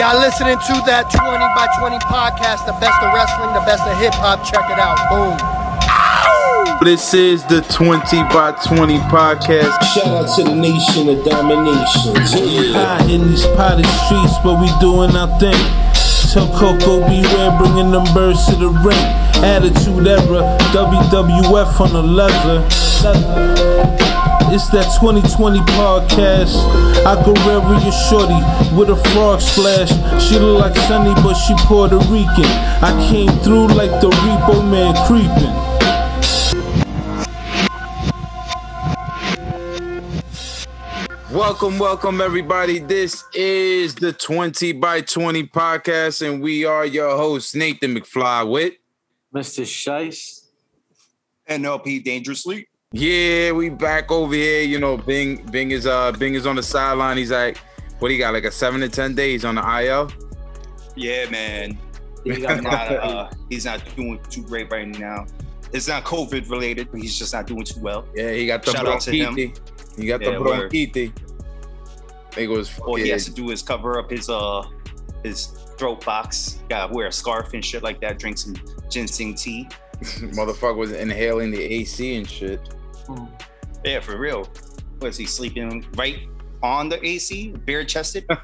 Y'all listening to that 20 by 20 podcast, the best of wrestling, the best of hip hop. Check it out. Boom. This is the 20 by 20 podcast. Shout out to the nation of domination. Yeah. High in these potted streets, but we doing our thing. Tell Koko B. Ware, bringing them birds to the ring. Attitude era, WWF on the leather. It's that 2020 podcast. I go with your shorty with a frog splash. She look like Sunny, but she Puerto Rican. I came through like the repo man creeping. Welcome, welcome, everybody. This is the 20 by 20 podcast, and we are your hosts, Nathan McFly with Mr. Shice. NLP dangerously. Yeah, we back over here. You know, Bing Bing is uh Bing is on the sideline. He's like, what he got? Like a seven to ten days on the IL? Yeah, man. He He's got not, uh, he's not doing too great right now. It's not COVID related, but he's just not doing too well. Yeah, he got the Shout out to him. bronchitis. He got Yeah, the bronchitis. Nigga was All he has to do is cover up his uh his throat box. Gotta wear a scarf and shit like that. Drink some ginseng tea. motherfucker was inhaling the AC and shit. Mm. Yeah, for real. Was he sleeping right on the AC, bare chested?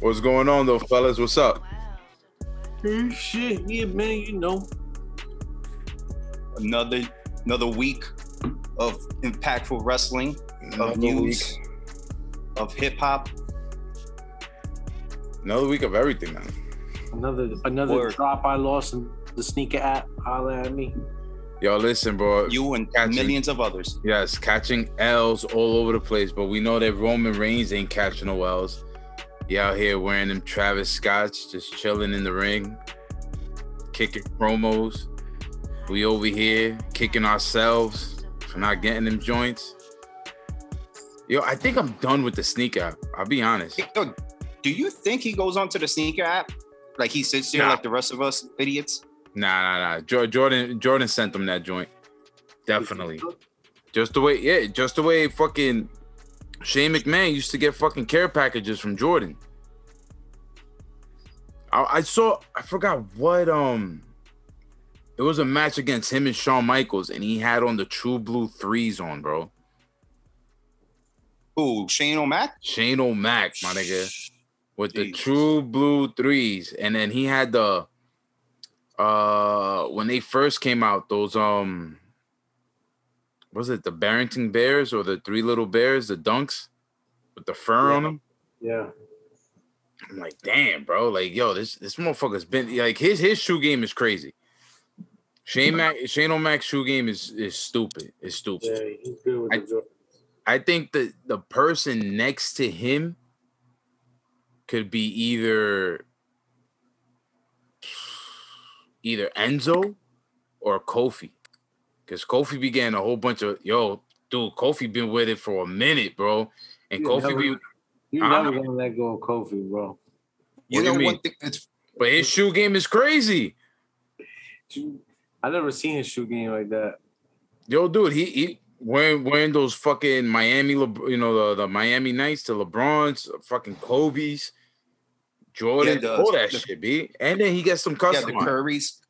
What's going on though, fellas? What's up? Hey, shit, yeah, man, you know. another another week of impactful wrestling, Another of news, week. of hip hop. Another week of everything, man. Another another Word. drop I lost in the sneaker app. Holla at me. Yo, listen, bro. You and Catching- millions of others. Yes, catching L's all over the place, but we know that Roman Reigns ain't catching no L's. He out here wearing them Travis Scotts, just chilling in the ring, kicking promos. We over here kicking ourselves for not getting them joints. Yo, I think I'm done with the sneaker app. I'll be honest. Yo, do you think he goes onto the sneaker app? Like he sits there Nah. like the rest of us idiots? Nah, nah, nah. Jo- Jordan, Jordan sent them that joint. Definitely. Just the way, yeah, just the way fucking Shane McMahon used to get fucking care packages from Jordan. I, I saw, I forgot what, um, it was a match against him and Shawn Michaels, and he had on the True Blue threes on, bro. Who, Shane O'Mac? Shane O'Mac, my nigga, with the True Blue threes, and then he had the, uh, when they first came out, those um, was it the Barrington Bears or the Three Little Bears, the Dunks, with the fur on them? Yeah. I'm like, damn, bro, like, yo, this this motherfucker's been like his his shoe game is crazy. Shane Mac Shane O'Mac's shoe game is is stupid. It's stupid. Yeah, he's good with I- the. I think that the person next to him could be either either Enzo or Kofi. Because Kofi began a whole bunch of yo, dude, Kofi been with it for a minute, bro. And Yeah, Kofi never- be You Ah. never gonna let go of Kofi, bro. You What do know what mean? one thing it's but his shoe game is crazy. I never seen his shoe game like that. Yo, dude, he he wearing wearing those fucking Miami, Le- you know, the, the Miami Knights, the LeBrons, fucking Kobe's, Jordan, the- all that the- shit, b. And then he gets some yeah, the customized. Currys.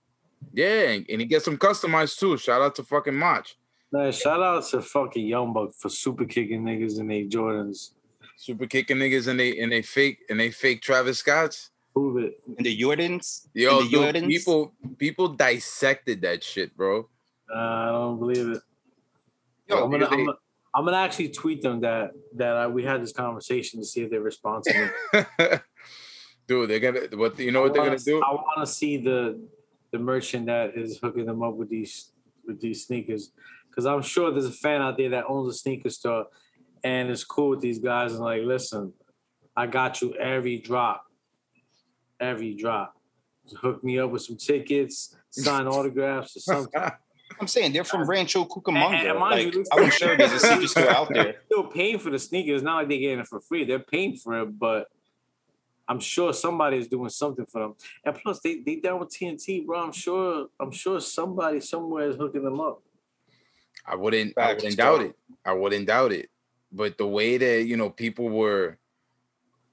Yeah, and, and he gets some customized too. Shout out to fucking Mach. Man, shout out to fucking Young Buck for super kicking niggas in they Jordans. Super kicking niggas and they and they fake and they fake Travis Scott's. Prove it. And the Jordans. Yo, the dude, Jordans. people people dissected that shit, bro. Uh, I don't believe it. Yo, I'm gonna, they- I'm gonna, I'm gonna actually tweet them that that uh, we had this conversation to see if they respond to me. dude, they're gonna what you know what they're I gonna wanna- do? I want to see the the merchant that is hooking them up with these with these sneakers, because I'm sure there's a fan out there that owns a sneaker store and is cool with these guys and like, listen, I got you every drop, every drop. Just hook me up with some tickets, sign autographs or something. I'm saying they're from Rancho And- Cucamonga. and mind Like, you, I'm sure there's a sneaker store out there. They're still paying for the sneakers. It's not like they're getting it for free. They're paying for it, but I'm sure somebody is doing something for them. And plus, they they down with TNT, bro. I'm sure I'm sure somebody somewhere is hooking them up. I wouldn't I wouldn't bro. doubt it. I wouldn't doubt it. But the way that, you know, people were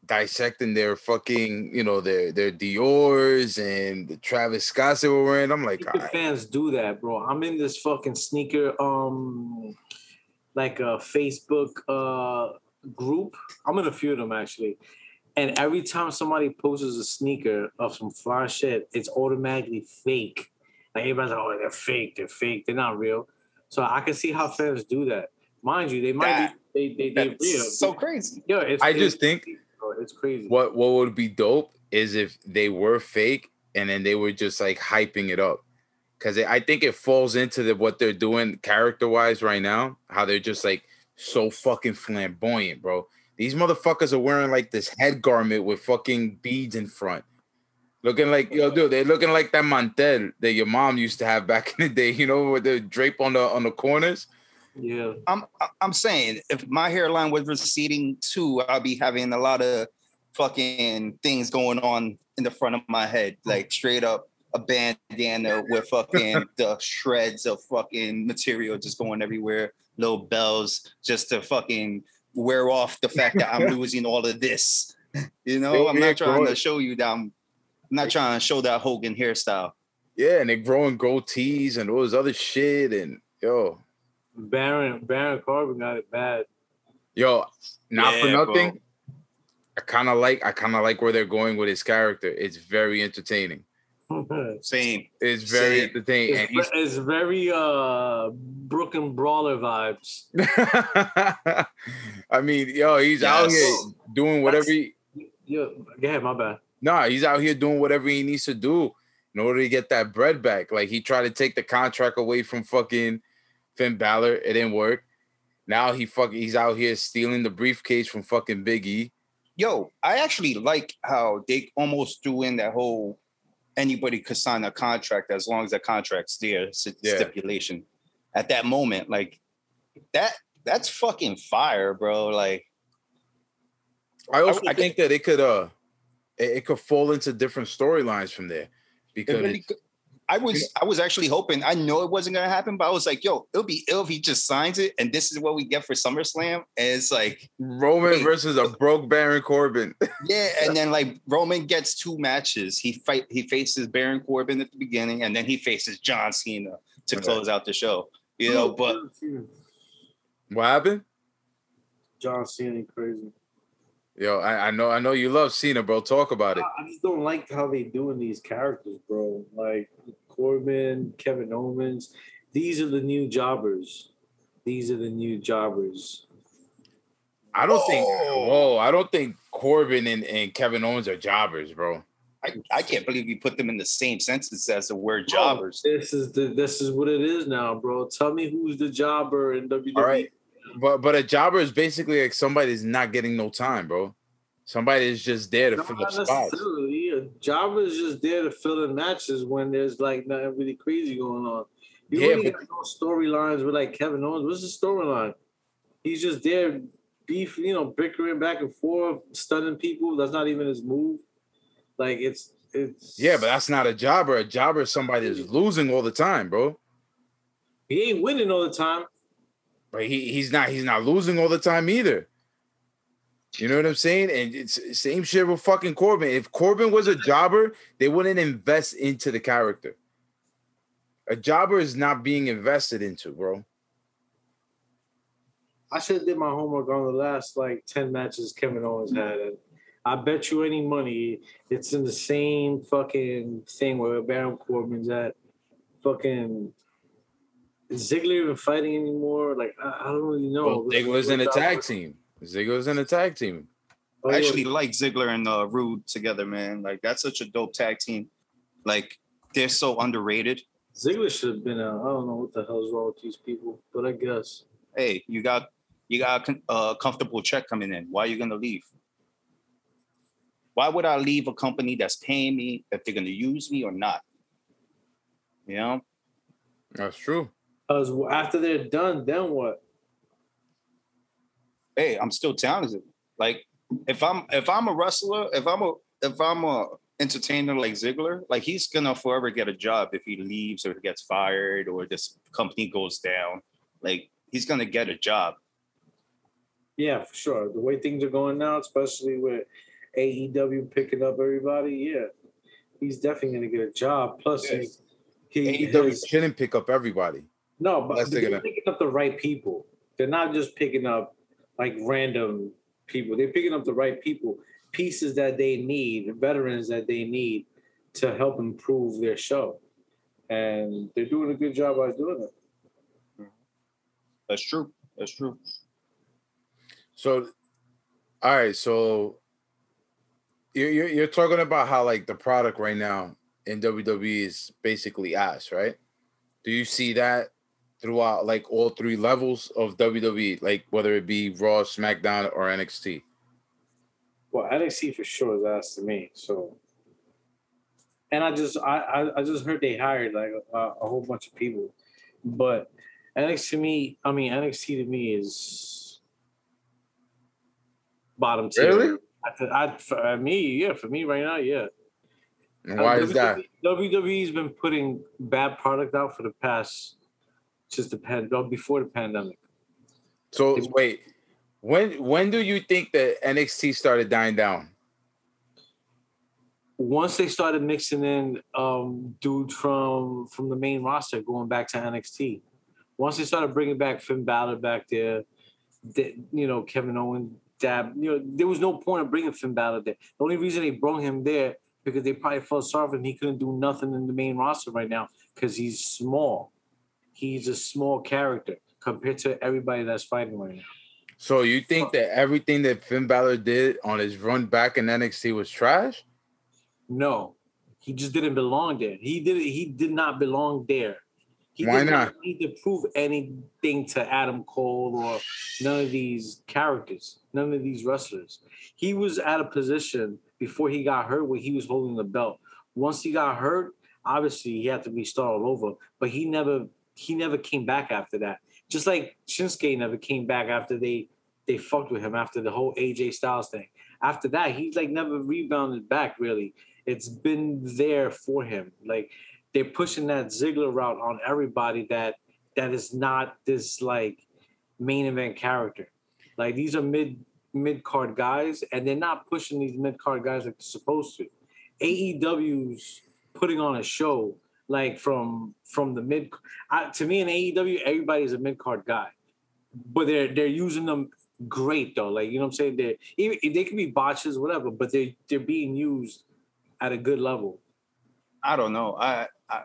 dissecting their fucking, you know, their their Dior's and the Travis Scotts they were wearing. I'm like, Sneaker "Ah, fans do that, bro. I'm in this fucking sneaker um like a Facebook uh group. I'm in a few of them actually. And every time somebody posts a sneaker of some fly shit, it's automatically fake. Like everybody's like, oh, they're fake, they're fake, they're not real. So I can see how fans do that. Mind you, they might That- be they they they That's real. so crazy. Yeah, it's, I it's- just think it's crazy. what what would be dope is if they were fake and then they were just like hyping it up because I think it falls into the, what they're doing character wise right now. How they're just like so fucking flamboyant, bro. These motherfuckers are wearing like this head garment with fucking beads in front. Looking like yo, dude, they're looking like that mantel that your mom used to have back in the day, you know, with the drape on the on the corners. Yeah. I'm I'm saying if my hairline was receding too, I'll be having a lot of fucking things going on in the front of my head, hmm. like straight up a bandana with fucking the shreds of fucking material just going everywhere, little bells just to fucking wear off the fact that I'm losing all of this. You know, I'm not trying to show you that I'm, I'm not trying to show that Hogan hairstyle. Yeah, and they're growing goatees and all this other shit. And yo, Baron Baron Corbin got it bad. Yo, not for Yeah, bro. nothing. I kind of like I kind of like where they're going with his character. It's very entertaining. Same. It's very Same. entertaining, and It's, it's very uh Brooklyn Brawler vibes. I mean, yo, he's out here doing whatever. He, Yeah, go ahead, my bad. nah, he's out here doing whatever he needs to do in order to get that bread back. Like he tried to take the contract away from fucking Finn Balor. It didn't work. Now he fucking he's out here stealing the briefcase from fucking Big E. Yo, I actually like how they almost threw in that whole anybody could sign a contract as long as that contract's there Yeah. stipulation. At that moment, like that, that's fucking fire, bro. Like, I also really think that it could uh it, it could fall into different storylines from there it because really could- I was, I was actually hoping. I know it wasn't gonna happen, but I was like, yo, it'll be ill if he just signs it, and this is what we get for SummerSlam. And it's like, Roman Wait. versus a broke Baron Corbin. yeah, and then like Roman gets two matches. He fight, he faces Baron Corbin at the beginning, and then he faces John Cena to Okay. close out the show. You know, but what happened? John Cena crazy. Yo, I, I know I know you love Cena, bro. Talk about it. I just don't like how they doing these characters, bro. Like Corbin, Kevin Owens. These are the new jobbers. These are the new jobbers. I don't think Oh. whoa, I don't think Corbin and, and Kevin Owens are jobbers, bro. I, I can't believe you put them in the same sentence as the word jobbers. This is the this is what it is now, bro. Tell me who's the jobber in WWE. All right. But but a jobber is basically like somebody that's not getting no time, bro. Somebody is just there to No, fill not up spots. A jobber is just there to fill in matches when there's like nothing really crazy going on. You Yeah, really but- got no storylines with like Kevin Owens. What's the storyline? He's just there, beef, you know, bickering back and forth, stunning people. That's not even his move. Like it's it's Yeah, but that's not a jobber. A jobber is somebody that's losing all the time, bro. he ain't winning all the time. But he he's not he's not losing all the time either. You know what I'm saying? And it's same shit with fucking Corbin. If Corbin was a jobber, they wouldn't invest into the character. A jobber is not being invested into, bro. I should have did my homework on the last like ten matches Kevin Owens had, and I bet you any money it's in the same fucking thing where Baron Corbin's at. Fucking Ziggler even fighting anymore? Like I, I don't really know. Well, Ziggler's in a tag team. Ziggler's in a tag team. Oh, I yeah. actually like Ziggler and uh, Roode together, man. Like that's such a dope tag team. Like they're so underrated. Ziggler should have been. A, I don't know what the hell's wrong with these people, but I guess Hey, you got you got a con- a comfortable check coming in. Why are you gonna leave? Why would I leave a company that's paying me if they're gonna use me or not? You know, That's true. Because after they're done, then what? hey, I'm still talented. Like if I'm if I'm a wrestler, if I'm a if I'm a entertainer like Ziggler, like he's gonna forever get a job if he leaves or gets fired or this company goes down. Like he's gonna get a job. Yeah, for sure. The way things are going now, especially with AEW picking up everybody, yeah, he's definitely gonna get a job. Plus, Yeah. he's he AEW his- shouldn't pick up everybody. No, but That's they're taking it. picking up the right people. They're not just picking up like random people. They're picking up the right people, pieces that they need, veterans that they need to help improve their show, and they're doing a good job by doing it. Mm-hmm. That's true. That's true. So, all right. So, you're, you're you're talking about how like the product right now in WWE is basically ass, right? Do you see that throughout like all three levels of WWE, like whether it be Raw, SmackDown, or NXT? Well, NXT for sure is asked to me. So, and I just I I, I just heard they hired like a, a whole bunch of people, but NXT to me, I mean NXT to me is bottom tier. Really? I, I for me, yeah, for me right now, yeah. And why Uh, is that? WWE's been putting bad product out for the past just the pan before the pandemic. So wait, when when do you think that NXT started dying down? once they started mixing in um dudes from from the main roster going back to NXT, once they started bringing back Finn Balor back there, that you know Kevin Owens, Dab, you know there was no point of bringing Finn Balor there. The only reason they brought him there because they probably felt sorry for him. He couldn't do nothing in the main roster right now because he's small. He's a small character compared to everybody that's fighting right now. So you think that everything that Finn Balor did on his run back in NXT was trash? No, he just didn't belong there. He did He did not belong there. He Why did not? need to prove anything to Adam Cole or none of these characters, none of these wrestlers. He was at a position before he got hurt where he was holding the belt. Once he got hurt, obviously he had to restart all over. But he never he never came back after that. Just like Shinsuke never came back after they they fucked with him after the whole AJ Styles thing. After that, he's like never rebounded back really. It's been there for him. Like they're pushing that Ziggler route on everybody that that is not this like main event character. Like these are mid mid card guys, and they're not pushing these mid card guys like they're supposed to. AEW's putting on a show like from from the mid. I, to me, in AEW, everybody's a mid card guy, but they're they're using them great though. Like you know what I'm saying? They even they can be botches, whatever, but they they're being used at a good level. I don't know. I I,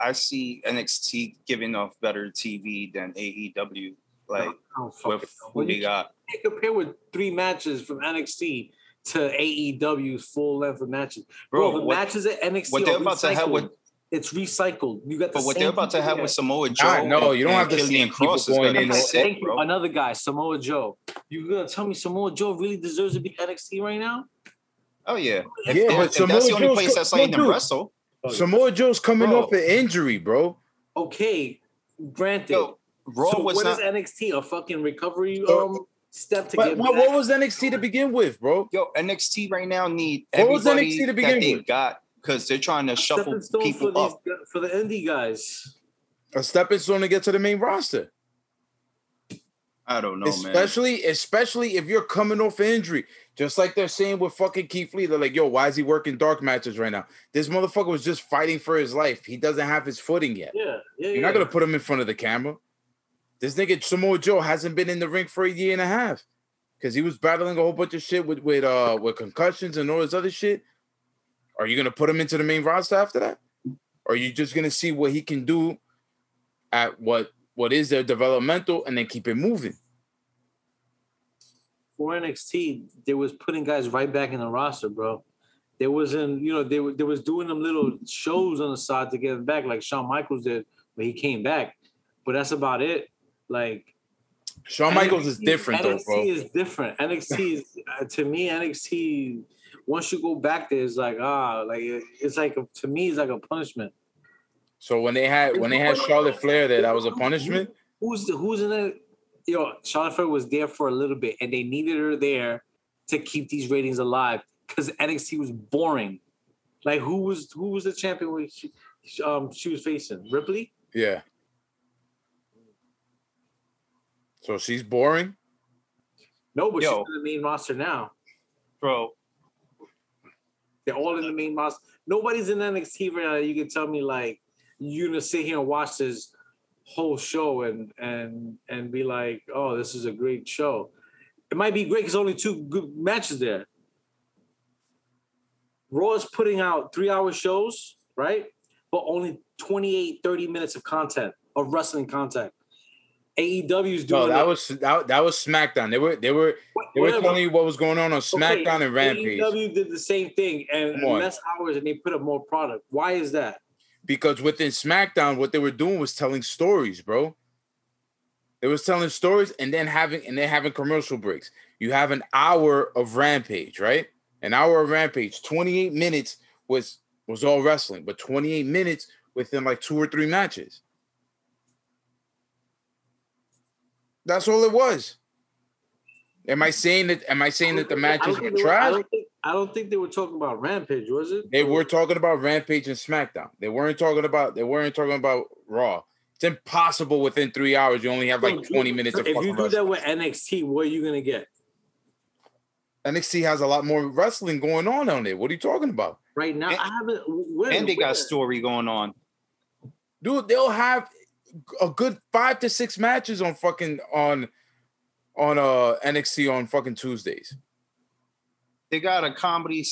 I see NXT giving off better TV than AEW. Like I with When they you got. compare with three matches from NXT to AEW's full length of matches. Bro, Bro, the what- matches at NXT what they're about to have with-. It's recycled. You got the But what same they're about to have there. with Samoa Joe. Ah, no, you don't have to Killian same people Cross going gonna in sick, Thank you. bro. Another guy, Samoa Joe. You gonna tell me Samoa Joe really deserves to be NXT right now? Oh yeah. Yeah, If- but if Samoa that's the only Joe's place co- that's no, letting them dude. wrestle. Samoa Joe's coming Bro. off an injury, bro. Okay, granted. Yo, Raw so was what not. is NXT? A fucking recovery So- um step to But get what, what was NXT to begin with, bro? Yo, NXT right now need What was NXT to that begin they with? got because they're trying to shuffle stone people for up. gu- for the indie guys? A stepping stone to get to the main roster. I don't know, man. especially, especially if you're coming off injury. Just like they're saying with fucking Keith Lee. They're like, yo, why is he working dark matches right now? This motherfucker was just fighting for his life. He doesn't have his footing yet. Yeah, yeah. You're yeah. not gonna put him in front of the camera. This nigga Samoa Joe hasn't been in the ring for a year and a half because he was battling a whole bunch of shit with with uh with concussions and all this other shit. Are you gonna put him into the main roster after that? Or are you just gonna see what he can do at what what is their developmental and then keep it moving? for NXT, they was putting guys right back in the roster, bro. There wasn't, you know, they were they was doing them little shows on the side to get them back, like Shawn Michaels did when he came back. But that's about it. Like Shawn Michaels is NXT different though, NXT is different. NXT is uh, to me, NXT. Once you go back there, it's like ah, like it's like a, to me, it's like a punishment. So when they had when they had Charlotte Flair there, that was a punishment. Who's the, who's in it? Yo, Charlotte Flair was there for a little bit, and they needed her there to keep these ratings alive because NXT was boring. Like who was who was the champion? When she, um, she was facing Ripley. Yeah. So she's boring. No, but Yo. she's in the main roster now. bro. They're all in the main roster. Nobody's in NXT right now. You can tell me like you're gonna sit here and watch this whole show and and and be like, oh, this is a great show. It might be great because only two good matches there. Raw is putting out three hour shows, right? But only 28, 30 minutes of content, of wrestling content. AEW is doing No, that was that, that was SmackDown. They were they were they were telling you what was going on on Okay, SmackDown and Rampage AEW did the same thing and on. less hours and they put up more product. Why is that? because within SmackDown, what they were doing was telling stories, bro. They was telling stories and then having and then having commercial breaks. You have an hour of Rampage, right? An hour of Rampage. 28 minutes was was all wrestling, but 28 minutes within like two or three matches. That's all it was. Am I saying that? Am I saying that the I matches were think I trash? don't think I don't think they were talking about Rampage, was it? They were talking about Rampage and SmackDown. They weren't talking about. They weren't talking about Raw. It's impossible within three hours. You only have like twenty minutes of If you do wrestling. that with NXT, what are you gonna get? NXT has a lot more wrestling going on on it. What are you talking about, Right now, And- I haven't. When, and they got when? story going on. dude? They'll have a good five to six matches on fucking on on uh NXT on fucking Tuesdays. They got a comedy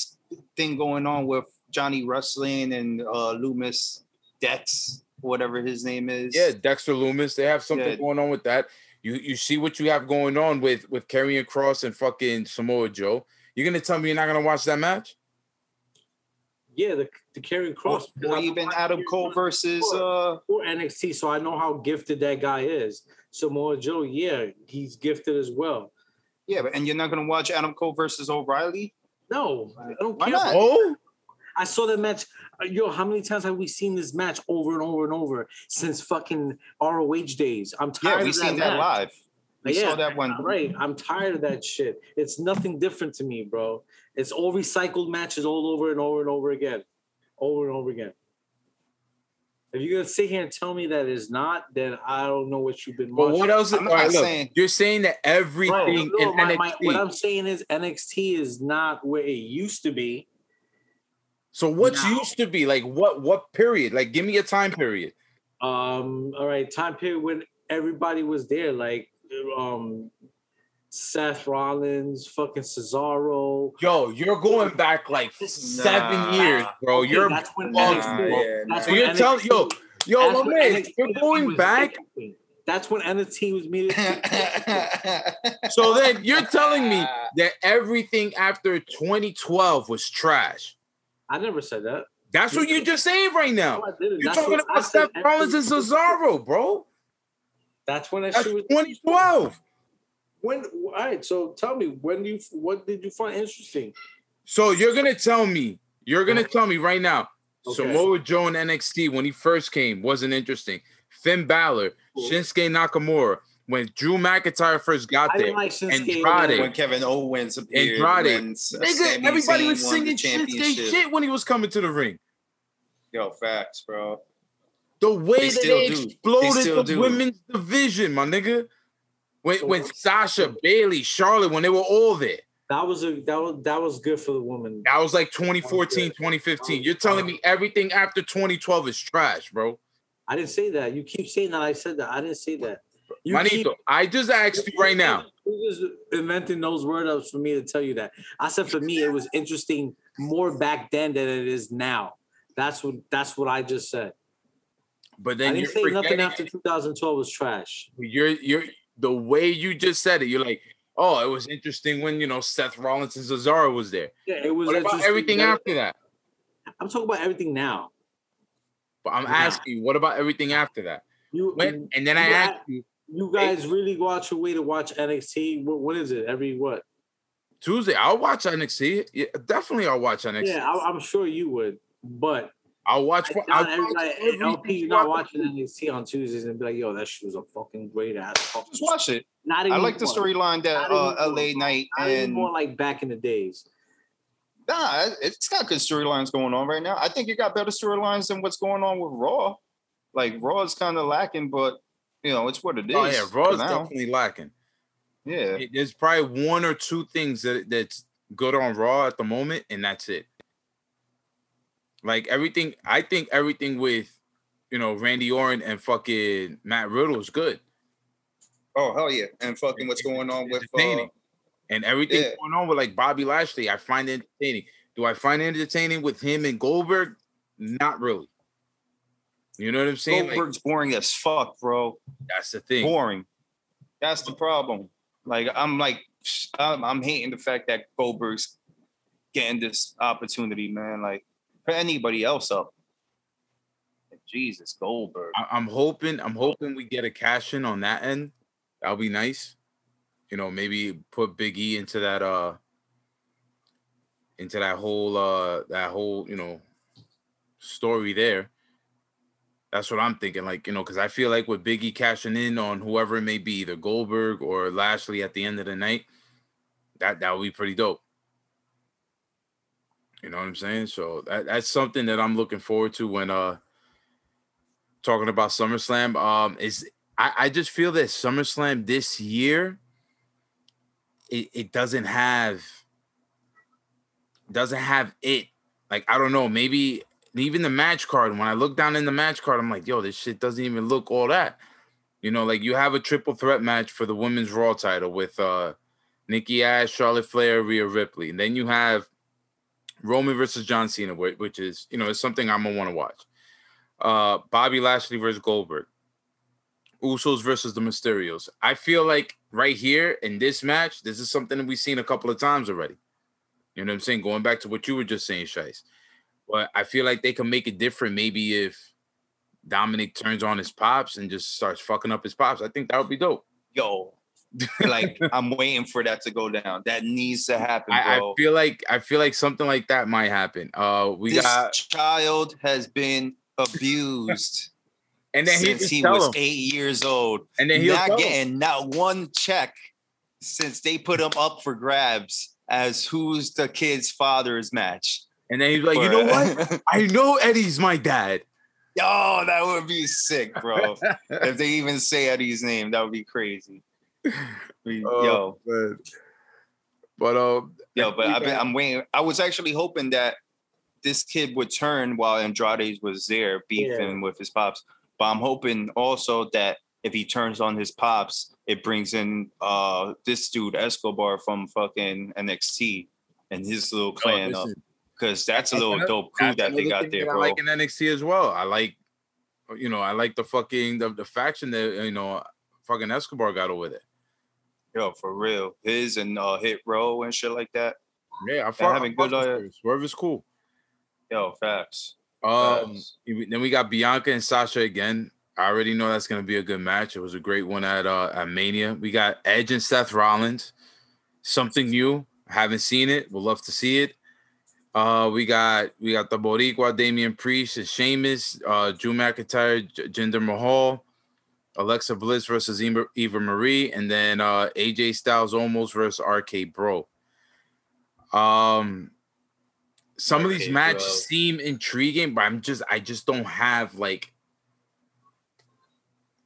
thing going on with Johnny Wrestling and uh Lumis Dex, whatever his name is. Yeah, Dexter Lumis. They have something Yeah. going on with that. You you see what you have going on with with Karrion Cross and fucking Samoa Joe. You're gonna tell me you're not gonna watch that match? Yeah, the the Karrion Cross, or even Adam Cole versus uh or NXT. So I know how gifted that guy is. Samoa Joe, yeah, he's gifted as well. yeah, but and you're not gonna watch Adam Cole versus O'Reilly? No, I don't Why care. not? Oh, I saw that match. Uh, Yo, how many times have we seen this match over and over and over since fucking ROH days? I'm tired Yeah, we of seen that that live. We Yeah, saw that one. Right. I'm tired of that shit. It's nothing different to me, bro. It's all recycled matches all over and over and over again. Over and over again. If you're gonna sit here and tell me that it's not, then I don't know what you've been but watching. what else? I'm all right, not look, saying- you're saying that Bro, everything no, in my- NXT. my- what I'm saying is NXT is not where it used to be. so what's now- used to be like? What what period? Like, give me a time period. Um, all right, time period when everybody was there, like um Seth Rollins, fucking Cesaro. Yo, you're going back like seven Nah. years, bro. Okay, you're that's when bugging, NXT bro. yeah, that's So when you're telling yo, yo, my man, NXT you're going back. different. That's when NXT was meeting. So then you're telling me that everything after 2012 was trash. I never said that. That's what you're just saying right now. No, You're That's talking what I about said Seth Rollins and Cesaro, bro. That's when that That's shit was. 2012. When all right, so tell me when you what did you find interesting? So you're gonna tell me, you're gonna tell me right now, Okay. Samoa Joe in NXT when he first came wasn't interesting. Finn Balor, Cool. Shinsuke Nakamura, when Drew McIntyre first got I there, didn't like Shinsuke. Andrade. when Kevin Owens appeared, Andrade. when nigga, everybody Zayn was singing Shinsuke shit when he was coming to the ring. Yo, facts, bro. The way They that still they do. They exploded still the do. women's division, my nigga. When So when Sasha, Bayley, Charlotte, when they were all there. That was a that was that was good for the woman. That was like 2014, 2015. You're telling me everything after 2012 is trash, bro. I didn't say that. You keep saying that. I said that. I didn't say that. You Manito, keep- I just asked you right now. Who just inventing those word ups for me to tell you that? I said for me it was interesting more back then than it is now. That's what that's what I just said. But I then didn't you're say nothing after 2012 was trash. you're you're the way you just said it. You're like, oh, it was interesting when you know Seth Rollins and Cesaro was there. Yeah, it was. What about everything after that? I'm talking about everything now. But I'm Yeah. asking what about everything after that? You When, and then I you asked you you guys really go out your way to watch NXT. What, what is it? Every what? Tuesday. I'll watch NXT. Yeah, definitely, I'll watch NXT. Yeah, I, I'm sure you would, but I'll watch. not I'll watch everybody. every LP, you're not watching NXT on Tuesdays and be like, "Yo, that shit was a fucking great ass." Just watch it. Not I like the storyline that Not uh, anymore. LA Knight Not and more like back in the days. nah, it's got good storylines going on right now. I think it got better storylines than what's going on with Raw. Like Raw is kind of lacking, but you know it's what it is. Oh yeah, for Raw's definitely lacking. Yeah, It- There's probably one or two things that that's good on Raw at the moment, and that's it. Like everything, I think everything with you know Randy Orton and fucking Matt Riddle is good. Oh hell yeah! And fucking what's going on with uh. And everything yeah. going on with like Bobby Lashley, I find it entertaining. Do I find it entertaining with him and Goldberg? Not really. You know what I'm saying? Like, Goldberg's boring as fuck, bro. that's the thing. Boring. That's the problem. Like I'm like I'm, I'm hating the fact that Goldberg's getting this opportunity, man. Like anybody else up. Jesus, Goldberg. I- I'm hoping, I'm hoping we get a cash in on that end. That'll be nice. You know, maybe put Big E into that uh into that whole uh that whole, you know, story there. That's what I'm thinking. Like, you know, because I feel like with Biggie cashing in on whoever it may be, either Goldberg or Lashley at the end of the night, that that would be pretty dope. You know what I'm saying? So that, that's something that I'm looking forward to when uh talking about SummerSlam. Um is I, I just feel that SummerSlam this year it, it doesn't have doesn't have it. Like I don't know, maybe even the match card. When I look down in the match card, I'm like, yo, this shit doesn't even look all that. You know, like you have a triple threat match for the women's Raw title with uh Nikki Ash, Charlotte Flair, Rhea Ripley, and then you have Roman versus John Cena, which is you know is something I'm gonna want to watch. Uh, Bobby Lashley versus Goldberg, Usos versus the Mysterios. I feel like right here in this match, this is something that we've seen a couple of times already. You know what I'm saying? Going back to what you were just saying, Shice. But I feel like they can make it different maybe if Dominic turns on his pops and just starts fucking up his pops. I think that would be dope. Yo, like I'm waiting for that to go down. That needs to happen, I, I feel like I feel like something like that might happen. Uh we this got child has been abused and then since just he was him. eight years old. and then he'll not tell him. getting not one check since they put him up for grabs as who's the kid's father's match. and then he's like, you know what? I know Eddie's my dad. Yo, that would be sick, bro. if they even say Eddie's name, that would be crazy. Oh, yo, man. But um, yo, but I've been, I'm waiting. I was actually hoping that this kid would turn while Andrade was there beefing with his pops. But I'm hoping also that if he turns on his pops, it brings in uh this dude Escobar from fucking NXT and his little clan up because that's a little Another- dope crew that they got there, that bro. I like in NXT as well. I like, you know, I like the fucking the, the faction that you know, fucking Escobar got over there. Yo, for real, his and uh Hit Row and shit like that. Yeah, I fuck, having I fuck good, with uh. Swerve is cool. Yo, facts. Um, Facts. then we got Bianca and Sasha again. I already know that's gonna be a good match. It was a great one at uh at Mania. We got Edge and Seth Rollins. Something new. Haven't seen it. Would love to see it. Uh, we got we got the Boricua, Damian Priest, and Sheamus, uh, Drew McIntyre, J- Jinder Mahal, Alexa Bliss versus Eva, Marie, and then uh, AJ Styles almost versus RK Bro. Um, some of these RK matches Bro. seem intriguing, but I'm just I just don't have like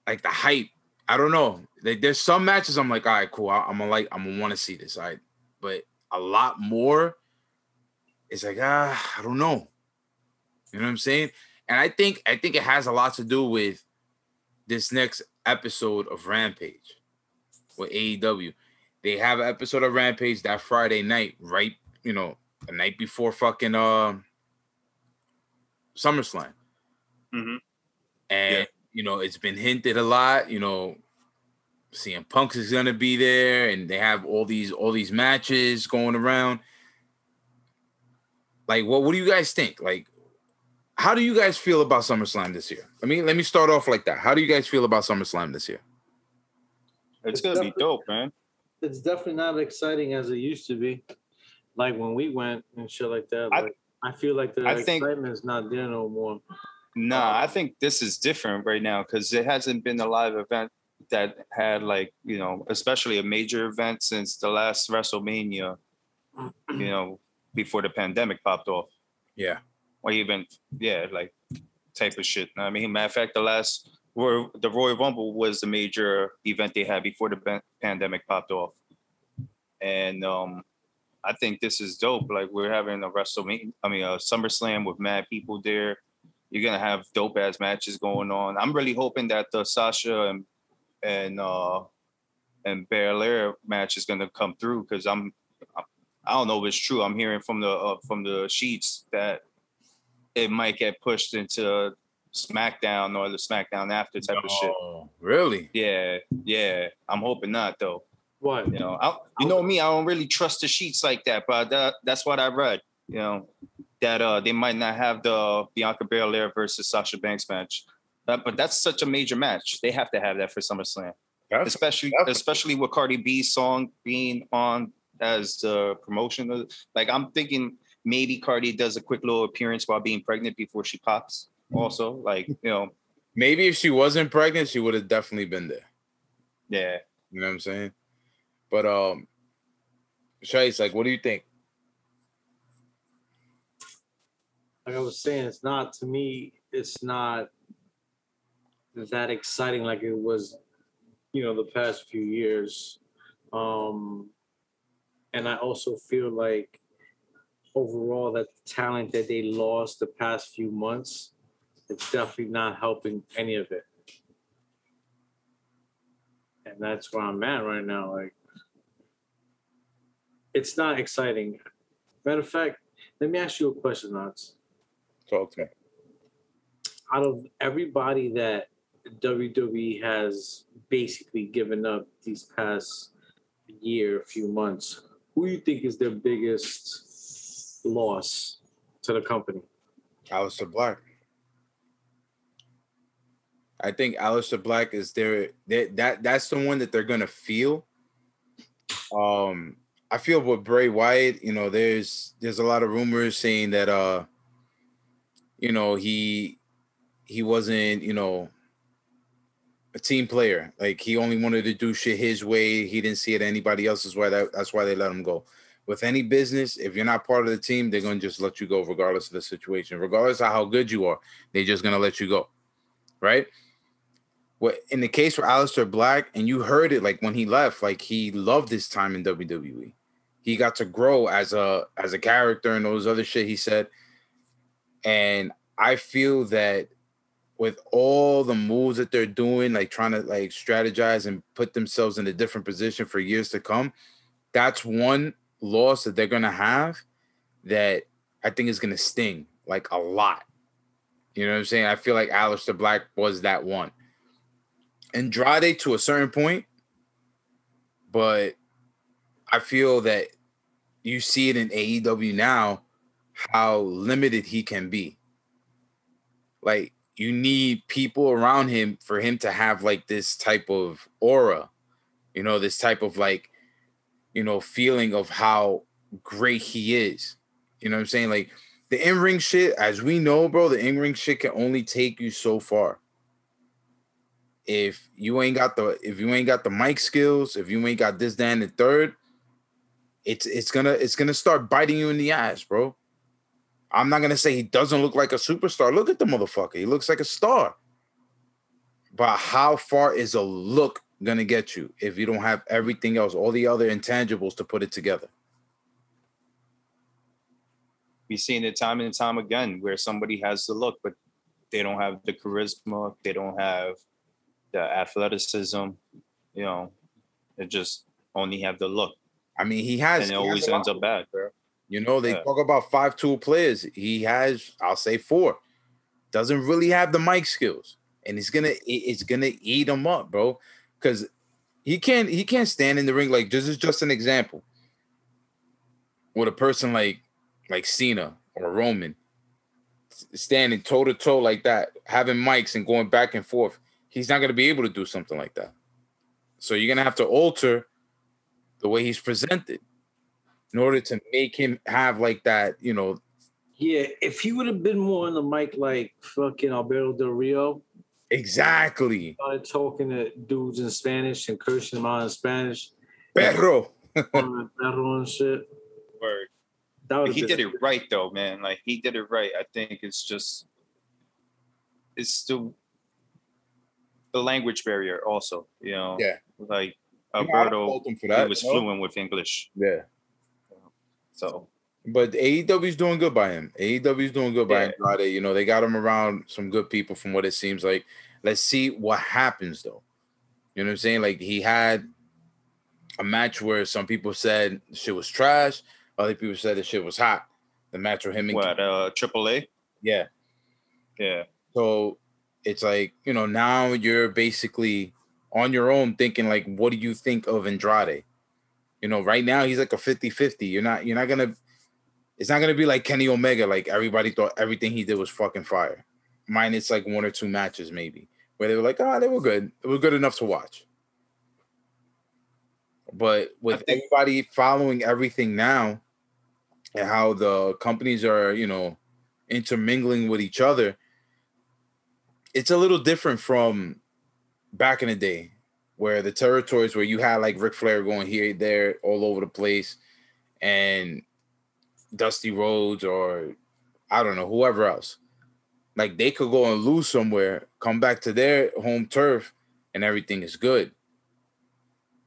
like the hype. I don't know. Like there's some matches I'm like, all right, cool. I, am gonna like I'm gonna want to see this. All right, but a lot more. It's like ah, I don't know. You know what I'm saying? And I think I think it has a lot to do with this next episode of Rampage with AEW. They have an episode of Rampage that Friday night, right? You know, the night before fucking um SummerSlam. Mhm. And Yeah. you know, it's been hinted a lot, you know, CM Punk is gonna be there, and they have all these all these matches going around. Like, what what do you guys think? Like, how do you guys feel about SummerSlam this year? I mean, let me start off like that. How do you guys feel about SummerSlam this year? It's gonna be dope, man. It's definitely not exciting as it used to be. Like when we went and shit like that. I- Like, I, feel like the I think- excitement's not there no more. Nah, uh-huh. I think this is different right now because it hasn't been a live event that had like you know, especially a major event since the last WrestleMania. You know, before the pandemic popped off, Yeah. Or even yeah, like type of shit. I mean, matter of fact, the last Roy, the Royal Rumble was the major event they had before the pandemic popped off, and um, I think this is dope. Like we're having a WrestleMania, I mean a SummerSlam with mad people there. You're gonna have dope ass matches going on. I'm really hoping that the Sasha and and uh and Belair match is gonna come through because I'm I don't know if it's true. I'm hearing from the uh, from the sheets that it might get pushed into SmackDown or the SmackDown after type of shit. Oh, really? Yeah, yeah. I'm hoping not though. What? You know, I, you know me. I don't really trust the sheets like that, but that, that's what I read. You know, that uh they might not have the Bianca Belair versus Sasha Banks match, but, but that's such a major match. They have to have that for SummerSlam, That's especially definitely- especially with Cardi B's song being on as the promotion. Like I'm thinking maybe Cardi does a quick little appearance while being pregnant before she pops. Also, like you know, maybe if she wasn't pregnant, she would have definitely been there. yeah. You know what I'm saying? But um, Chase, like, what do you think? like I was saying, it's not to me, it's not that exciting like it was, you know, the past few years. Um and I also feel like overall that the talent that they lost the past few months, it's definitely not helping any of it. And that's where I'm at right now. Like it's not exciting. Matter of fact, let me ask you a question, Knots Talk to me. out of everybody that WWE has basically given up these past year, few months, who do you think is their biggest loss to the company? Aleister Black. I think Aleister Black is there. that that that's the one that they're gonna feel. Um, I feel with Bray Wyatt, you know, there's there's a lot of rumors saying that uh, you know, he he wasn't, you know, a team player. Like he only wanted to do shit his way. He didn't see it anybody else's way. That, that's why they let him go. With any business, if you're not part of the team, they're gonna just let you go regardless of the situation, regardless of how good you are. They're just gonna let you go, right? What in the case for Aleister Black, and you heard it like when he left, like he loved his time in WWE. He got to grow as a as a character and all those other shit he said. And I feel that with all the moves that they're doing, like trying to like strategize and put themselves in a different position for years to come, that's one loss that they're gonna have that I think is gonna sting like a lot. You know what I'm saying? I feel like Aleister Black was that one. Andrade to a certain point, but I feel that you see it in AEW now how limited he can be. Like you need people around him for him to have like this type of aura, you know, this type of like, you know, feeling of how great he is. You know what I'm saying? Like the in-ring shit, as we know, bro, the in-ring shit can only take you so far. If you ain't got the if you ain't got the mic skills, if you ain't got this, that, the third, it's it's gonna it's gonna start biting you in the ass, bro. I'm not gonna say he doesn't look like a superstar. Look at the motherfucker. He looks like a star. But how far is a look gonna get you if you don't have everything else, all the other intangibles to put it together? We've seen it time and time again where somebody has the look, but they don't have the charisma, they don't have the athleticism, you know, they just only have the look. I mean, he has And it he always ends up bad, bro. You know, they Yeah. talk about five tool players. He has, I'll say four. Doesn't really have the mic skills, and it's gonna it's gonna eat him up, bro. Because he can't he can't stand in the ring like this is just an example. With a person like like Cena or Roman standing toe to toe like that, having mics and going back and forth, he's not gonna be able to do something like that. So you're gonna have to alter the way he's presented in order to make him have like that, you know, Yeah, if he would have been more on the mic like fucking Alberto Del Rio, exactly. started talking to dudes in Spanish and cursing them out in Spanish, Perro. perro and shit. Word. That would he did it right though, man. Like he did it right. I think it's just it's still the language barrier also, you know. Yeah. Like You know, I don't Alberto fault him for he was you know? fluent with English. Yeah. So But AEW's doing good by him. AEW's doing good by Yeah. Andrade. You know, they got him around some good people from what it seems like. Let's see what happens though. You know what I'm saying? Like he had a match where some people said shit was trash, other people said the shit was hot. The match with him and what? Uh, AAA. yeah. Yeah. So it's like, you know, now you're basically on your own thinking like, what do you think of Andrade? You know, right now he's like a 50-50. You're not, you're not gonna it's not gonna be like Kenny Omega, like everybody thought everything he did was fucking fire. Minus like one or two matches, maybe, where they were like, oh, they were good. It was good enough to watch. But with think- everybody following everything now and how the companies are, you know, intermingling with each other, it's a little different from back in the day where the territories where you had like Ric Flair going here, there, all over the place, and Dusty Rhodes or I don't know, whoever else. Like they could go and lose somewhere, come back to their home turf, and everything is good.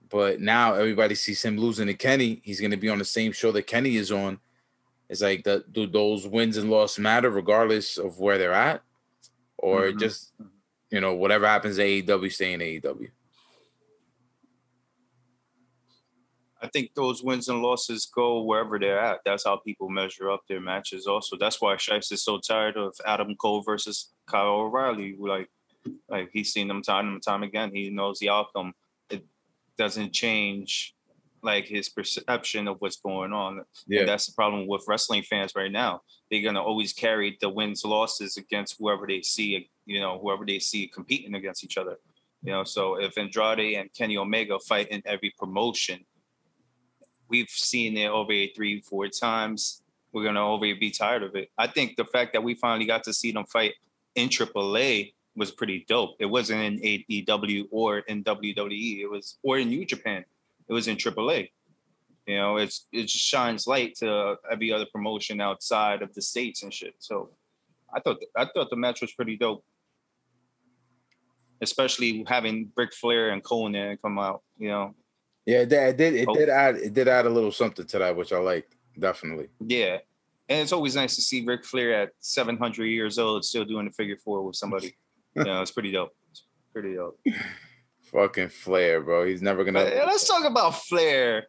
But now everybody sees him losing to Kenny. He's going to be on the same show that Kenny is on. It's like, the, do those wins and losses matter regardless of where they're at? Or Mhm. just, you know, whatever happens to AEW, stay in AEW? I think those wins and losses go wherever they're at. That's how people measure up their matches. Also, that's why Shice is so tired of Adam Cole versus Kyle O'Reilly. Like, like he's seen them time and time again. He knows the outcome. It doesn't change, like his perception of what's going on. Yeah. And that's the problem with wrestling fans right now. They're gonna always carry the wins losses against whoever they see. You know, whoever they see competing against each other. You know, so if Andrade and Kenny Omega fight in every promotion, we've seen it over three, four times. We're gonna over be tired of it. I think the fact that we finally got to see them fight in AAA was pretty dope. It wasn't in AEW or in WWE. It was or in New Japan. It was in AAA. You know, it's it just shines light to every other promotion outside of the states and shit. So, I thought I thought the match was pretty dope, especially having Ric Flair and Konnan come out. You know, Yeah, it did. It did, it Oh. did add. It did add a little something to that, which I liked definitely. Yeah. And it's always nice to see Ric Flair at 700 years old still doing the figure four with somebody. you know, it's pretty dope. It's pretty dope. Fucking Flair, bro. He's never gonna. But, let's talk about Flair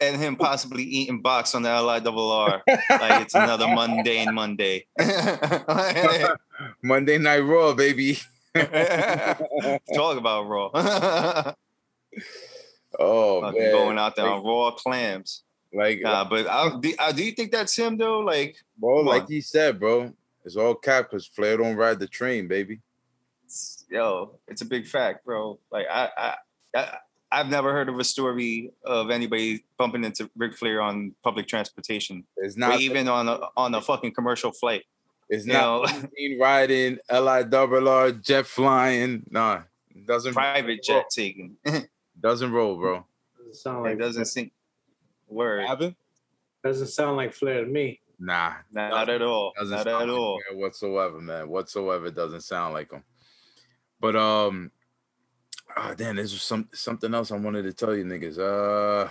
and him possibly eating box on the LIRR like it's another mundane Monday. Monday Night Raw, baby. talk about Raw. Oh Fucking man, going out there on raw clams. like, Nah, but I, do, uh, do you think that's him though? Like, bro, like on. he said, bro, it's all cap because Flair don't ride the train, baby. yo, it's a big fact, bro. Like I, I, I I've never heard of a story of anybody bumping into Ric Flair on public transportation, It's not even on a on a fucking commercial flight. It's you not know. riding, Li double R, jet flying. Nah, it doesn't Private jet taking. it doesn't roll, bro. Doesn't sound like doesn't sink. Word, Happen? doesn't sound like Flair to me. Nah, not at all. doesn't Not sound at like all. Flair whatsoever, man. Whatsoever doesn't sound like him. But um, oh damn, there's some something else I wanted to tell you, niggas. Uh,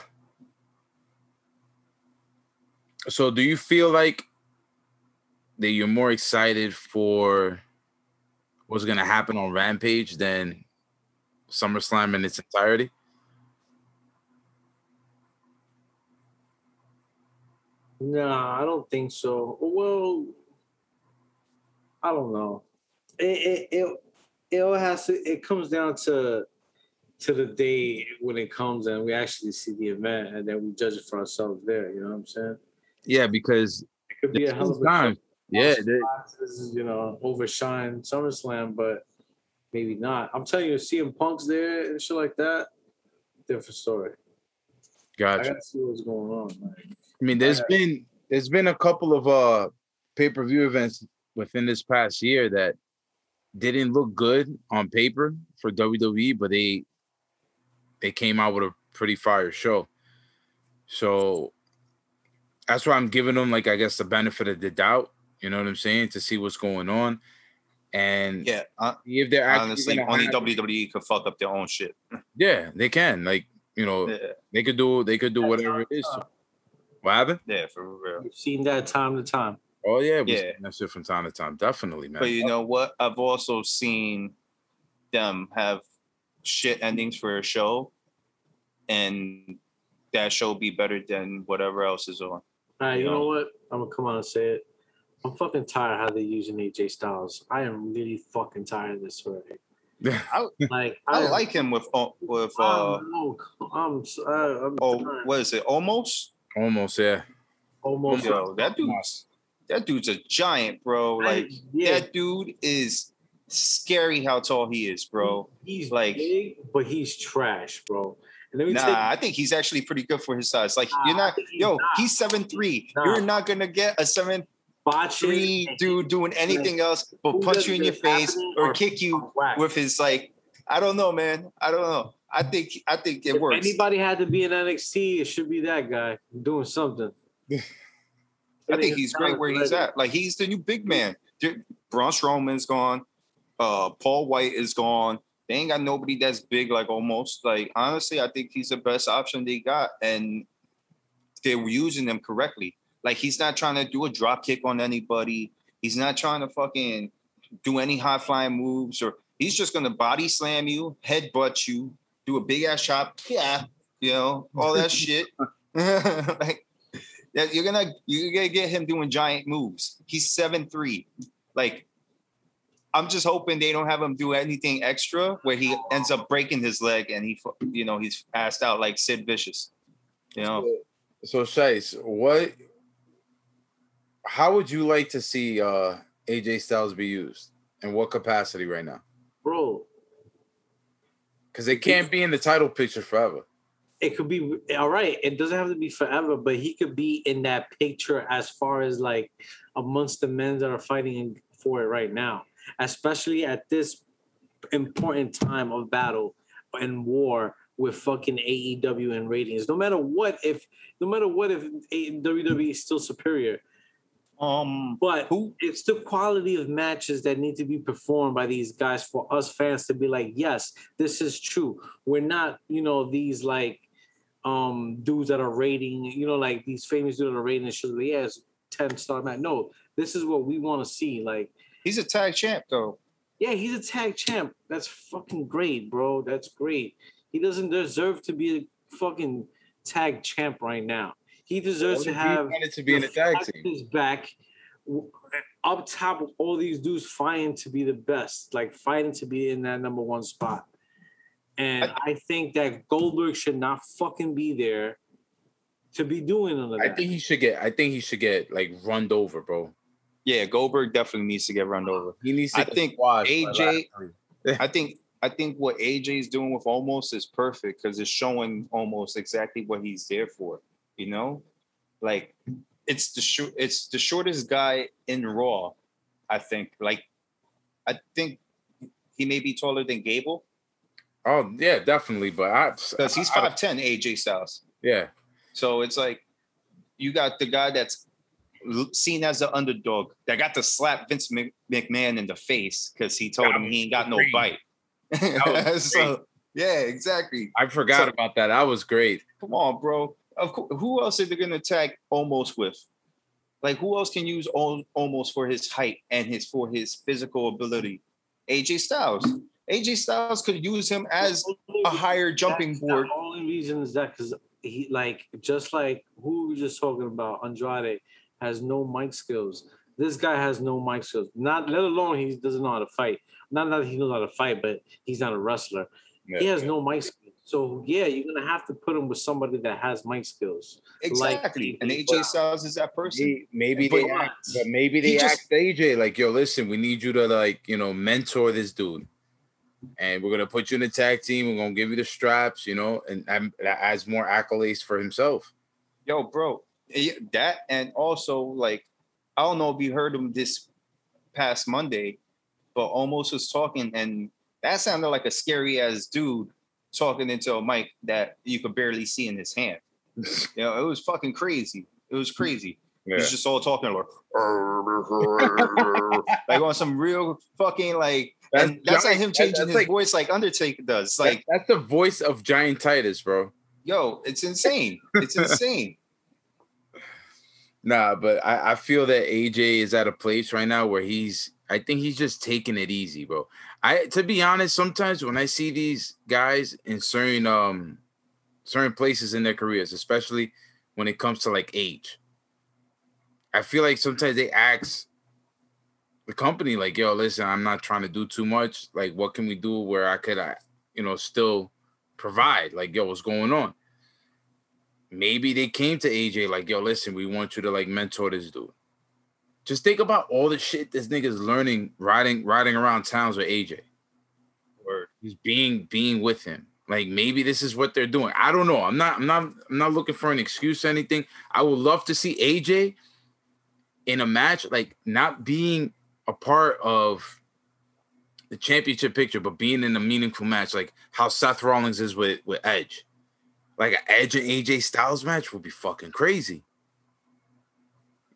so do you feel like that you're more excited for what's gonna happen on Rampage than SummerSlam in its entirety? Nah, I don't think so. Well, I don't know. It it it, it all has to. It comes down to to the day when it comes and we actually see the event and then we judge it for ourselves there. You know what I'm saying? Yeah, because It could be a hell of a times. yeah, they- This is you know overshine SummerSlam, but maybe not. I'm telling you, CM Punk's there and shit like that. Different story. I gotcha. gotta see what's going on. Like, I mean, there's Yeah. been there's been a couple of uh pay-per-view events within this past year that didn't look good on paper for WWE, but they they came out with a pretty fire show. So that's why I'm giving them like I guess the benefit of the doubt. You know what I'm saying? To see what's going on. And Yeah, uh, if they're actually honestly, only have- WWE could fuck up their own shit. yeah, they can. Like, you know, Yeah. they could do they could do whatever it is. What happened? Yeah, for real. We've seen that time to time. Oh yeah, we Yeah. yeah. that shit from time to time. Definitely, man. But you know what? I've also seen them have shit endings for a show, and that show be better than whatever else is on. All right, you Yeah. know what? I'm gonna come on and say it. I'm fucking tired how they're using AJ Styles. I am really fucking tired of this already. I, Like I am- like him with uh, with uh I'm, I'm, uh, I'm oh tired. what is it Omos Omos, yeah. Omos. yo that dude's that dude's a giant bro like yeah, that dude is scary how tall he is bro he's like- like big, but he's trash, bro. And let me nah tell you, I think he's actually pretty good for his size like Nah, you're not he's yo not. he's seven three Nah. you're not gonna get a seven three dude doing anything else but punch you in your face or kick you with his like I don't know man I don't know I think I think it If works anybody had to be in NXT, it should be that guy doing something. I think he's great where he's at. Like he's the new big man. Braun Strowman's gone. Uh, Paul Wight is gone. They ain't got nobody that's big. Like Omos. Like honestly, I think he's the best option they got, and they were using them correctly. Like he's not trying to do a drop kick on anybody. He's not trying to fucking do any high flying moves, or he's just gonna body slam you, headbutt you, do a big ass chop. Yeah, you know all that shit. like that you're gonna you're gonna get him doing giant moves. He's seven three. Like I'm just hoping they don't have him do anything extra where he ends up breaking his leg and he you know he's passed out like Sid Vicious. You know, So Shice, what how would you like to see uh AJ Styles be used? In what capacity right now? bro. Because it can't be in the title picture forever. It could be all right. It doesn't have to be forever, but he could be in that picture as far as like amongst the men that are fighting for it right now, especially at this important time of battle and war with fucking AEW and ratings. No matter what, if no matter what, if WWE is still superior, um, but who it's the quality of matches that need to be performed by these guys for us fans to be like, yes, this is true. We're not, you know, these like um dudes that are rating, you know, like these famous dudes that are rating shows. Like, yeah, it's 10 star match. No, this is what we want to see. Like, he's a tag champ though. yeah, he's a tag champ. That's fucking great, bro. That's great. He doesn't deserve to be a fucking tag champ right now. He deserves to if he have wanted to be in a the tag team. His back up top of all these dudes fighting to be the best, like fighting to be in that number one spot. And I, think that Goldberg should not fucking be there to be doing none of I think he should get I think he should get like runned over, bro. Yeah, Goldberg definitely needs to get run over. He needs to I think squashed AJ I think I think what AJ is doing with Omos is perfect because it's showing almost exactly what he's there for. You know, like it's the short it's the shortest guy in Raw. I think. Like, I think he may be taller than Gable Oh yeah, definitely. But I because he's five ten. AJ Styles. Yeah. So it's like you got the guy that's seen as the underdog that got to slap Vince McMahon in the face because he told That him he ain't got no great. bite. was so yeah, exactly. I forgot So- about that. That was great. Come on, bro. Of course, who else are they gonna attack Omos with? Like who else can use Omos for his height and his for his physical ability? AJ Styles. AJ Styles could use him as a higher jumping board. The only reason is that because he like just like who we were just talking about, Andrade has no mic skills. This guy has no mic skills. Not let alone he doesn't know how to fight. Not that he knows how to fight, but he's not a wrestler. He has no mic skills. So yeah, you're gonna have to put him with somebody that has mic skills. Exactly. Like- and AJ Styles is that person. Maybe, maybe But- they act, but maybe they He just- asked AJ like, "Yo, listen, we need you to like, you know, mentor this dude, and we're gonna put you in a tag team. We're gonna give you the straps, you know, and, and that adds more accolades for himself." Yo, bro, eh, that and also like I don't know if you heard him this past Monday, but Omos was talking, and that sounded like a scary ass dude talking into a mic that you could barely see in his hand. you know, it was fucking crazy. It was crazy. Yeah. He's just all talking like, like on some real fucking like, and that's like him changing that's his like- voice like Undertaker does. Like Like, that's the voice of Giant Titus, bro. yo, it's insane. It's insane. Nah, but I, I feel that AJ is at a place right now where he's I think he's just taking it easy, bro. I to be honest, sometimes when I see these guys in certain um certain places in their careers, especially when it comes to like age, I feel like sometimes they ask the company like, "Yo, listen, I'm not trying to do too much. Like, what can we do where I could, uh, you know, still provide? Like, yo, what's going on?" Maybe they came to AJ like, "Yo, listen, we want you to like mentor this dude." Just think about all the shit this nigga's learning riding riding around towns with AJ. Or he's being being with him. Like maybe this is what they're doing. I don't know. I'm not I'm not I'm not looking for an excuse or anything. I would love to see AJ in a match like not being a part of the championship picture, but being in a meaningful match, like how Seth Rollins is with with Edge. Like an Edge and AJ Styles match would be fucking crazy.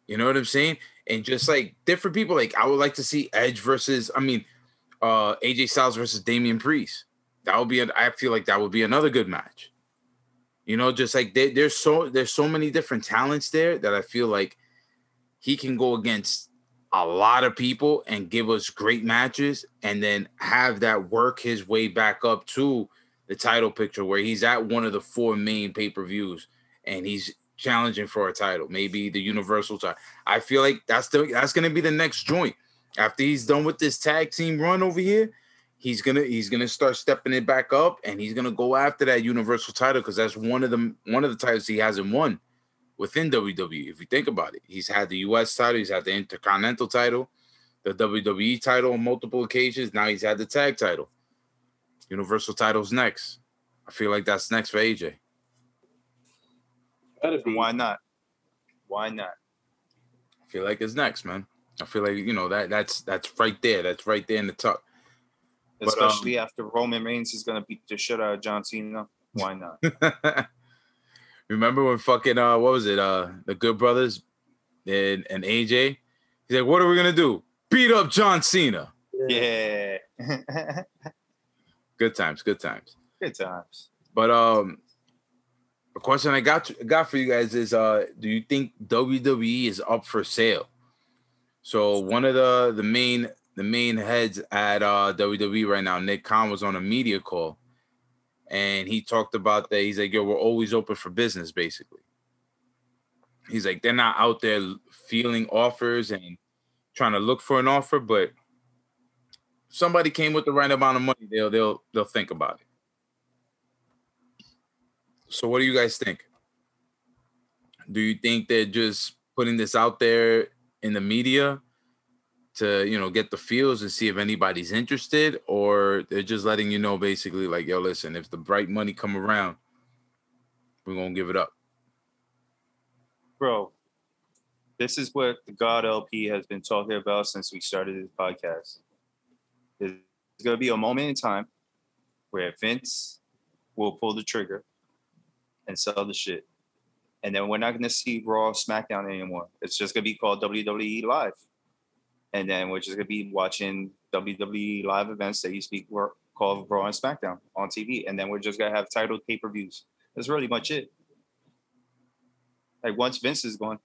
You know what I'm saying? And just like different people, like I would like to see Edge versus, I mean, uh AJ Styles versus Damian Priest. That would be, I feel like that would be another good match. You know, just like they, there's so there's so many different talents there that I feel like he can go against a lot of people and give us great matches and then have that work his way back up to the title picture where he's at one of the four main pay-per-views and he's challenging for a title, maybe the universal title. I feel like that's the that's gonna be the next joint. After he's done with this tag team run over here, he's gonna he's gonna start stepping it back up and he's gonna go after that universal title because that's one of the one of the titles he hasn't won within WWE. If you think about it, he's had the US title, he's had the Intercontinental title, the WWE title on multiple occasions. Now he's had the tag title. Universal title's next. I feel like that's next for AJ. Why not? Why not? I feel like it's next, man. I feel like you know that that's that's right there. That's right there in the top. But, um, Especially after Roman Reigns is gonna beat the shit out of John Cena. Why not? Remember when fucking uh what was it? Uh the Good Brothers and, and AJ? He's like, what are we gonna do? Beat up John Cena. yeah. Good times, good times. Good times. But um the question I got got for you guys is uh do you think WWE is up for sale? So one of the the main the main heads at uh WWE right now, Nick Khan was on a media call and he talked about that. He's like, yo, we're always open for business, basically. He's like, they're not out there feeling offers and trying to look for an offer, but somebody came with the right amount of money, they'll they'll they'll think about it. So what do you guys think? Do you think they're just putting this out there in the media to, you know, get the feels and see if anybody's interested or they're just letting you know basically like, yo, listen, if the bright money come around, we're to give it up. Bro, this is what the God LP has been talking about since we started this podcast. There's gonna be a moment in time where Vince will pull the trigger and sell the shit. And then we're not gonna see Raw SmackDown anymore. It's just gonna be called WWE Live. And then we're just gonna be watching WWE live events that used to be were called Raw and SmackDown on TV. And then we're just gonna have titled pay-per-views. That's really much it. Like once Vince is gone,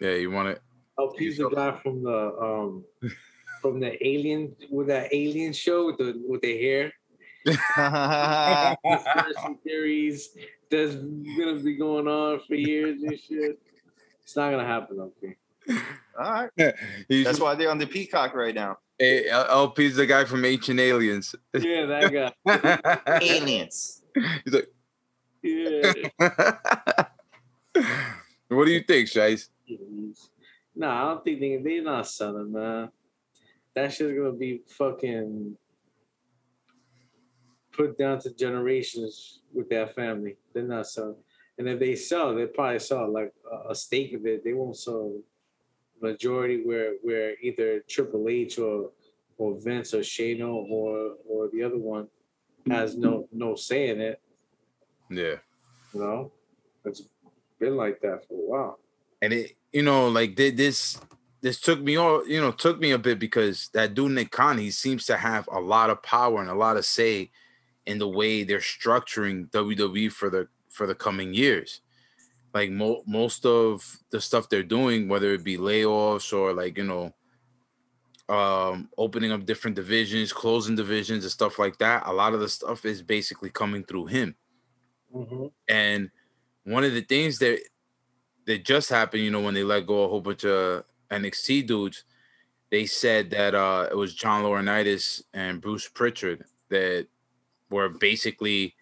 Yeah, you want it? Oh, he's the guy from the um from the alien with that alien show with the with the hair. Conspiracy theories that's gonna be going on for years and shit. It's not gonna happen, okay. all right. He's, That's why they're on the Peacock right now. Hey, LP's the guy from Ancient Aliens. Yeah, that guy. Aliens. He's like, Yeah. what do you think, Shice? No, I don't think they they're not selling, man. That shit's gonna be fucking put down to generations with their family. They're not selling. And if they sell, they probably sell like a, stake of it. They won't sell majority where where either Triple H or or Vince or Shano or or the other one has no no say in it. Yeah. You know, it's been like that for a while. and it you know like thi- this this took me all you know took me a bit because that dude Nick Khan he seems to have a lot of power and a lot of say in the way they're structuring WWE for the for the coming years. like mo- most of the stuff they're doing, whether it be layoffs or like you know, um, opening up different divisions, closing divisions, and stuff like that. A lot of the stuff is basically coming through him. Mhm. And one of the things that that just happened, you know, when they let go a whole bunch of NXT dudes, they said that uh it was John Laurinaitis and Bruce Pritchard that were basically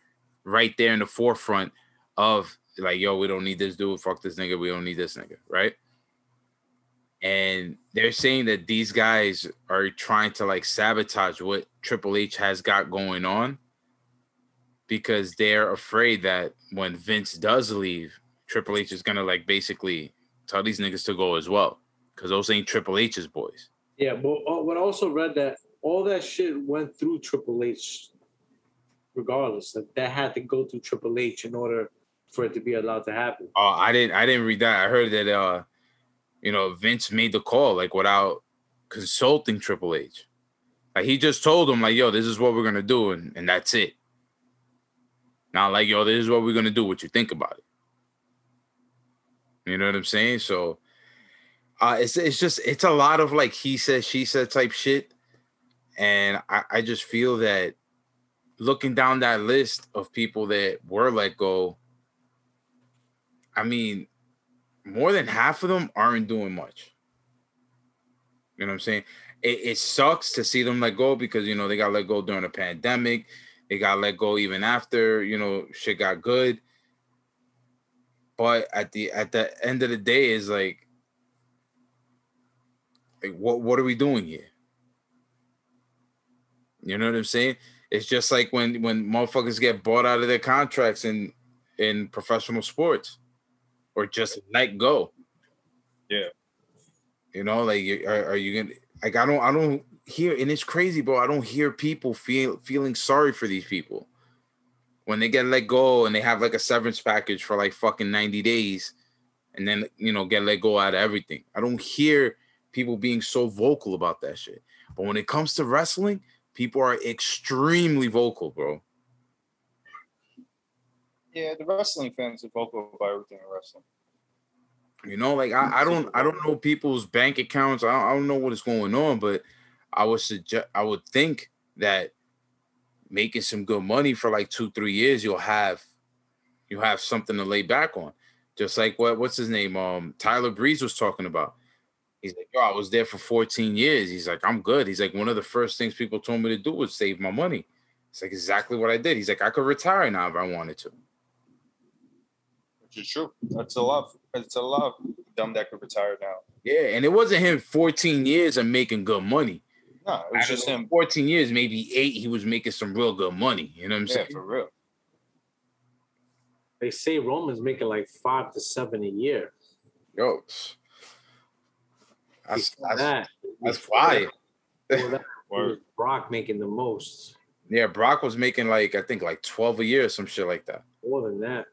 right there in the forefront of like, yo, we don't need this dude, fuck this nigga, we don't need this nigga, right? And they're saying that these guys are trying to like sabotage what Triple H has got going on because they're afraid that when Vince does leave, Triple H is gonna like basically tell these niggas to go as well. Cause those ain't Triple H's boys. Yeah, but uh, but I also read that all that shit went through Triple H, regardless. That that had to go through Triple H in order for it to be allowed to happen. Oh, I didn't I didn't read that. I heard that uh, you know, Vince made the call like without consulting Triple H. Like he just told him, like, yo, this is what we're gonna do, and, and that's it. Not like, yo, this is what we're gonna do. What you think about it? You know what I'm saying? So uh it's it's just it's a lot of like he said, she said type shit. And I, I just feel that looking down that list of people that were let go, I mean, more than half of them aren't doing much. You know what I'm saying? It, it sucks to see them let go because you know they got let go during the pandemic. They got let go even after you know shit got good. But at the at the end of the day, is like, like what what are we doing here? You know what I'm saying? It's just like when when motherfuckers get bought out of their contracts in in professional sports, or just let go. Yeah. You know, like are, are you gonna like I don't I don't hear and it's crazy, bro. I don't hear people feel feeling sorry for these people when they get let go and they have like a severance package for like fucking 90 days and then you know get let go out of everything. I don't hear people being so vocal about that shit. But when it comes to wrestling, people are extremely vocal, bro. Yeah, the wrestling fans are vocal about everything in wrestling. You know, like I, I don't I don't know people's bank accounts. I don't, I don't know what is going on, but I would suggest I would think that making some good money for like two three years, you'll have you'll have something to lay back on. Just like what what's his name? Um, Tyler Breeze was talking about. He's like, yo, I was there for 14 years. He's like, I'm good. He's like, one of the first things people told me to do was save my money. It's like exactly what I did. He's like, I could retire now if I wanted to. Which is true. That's a lot. It's a lot dumb that could retire now. Yeah, and it wasn't him 14 years of making good money. No, it was Out just those him. 14 years, maybe eight, he was making some real good money. You know what I'm Yeah, saying? for real. They say Roman's making like five to seven a year. Yo, that's Before that's, that, that's before fire. that, before that, it was Brock making the most. Yeah, Brock was making like I think like 12 a year or some shit like that. More than that.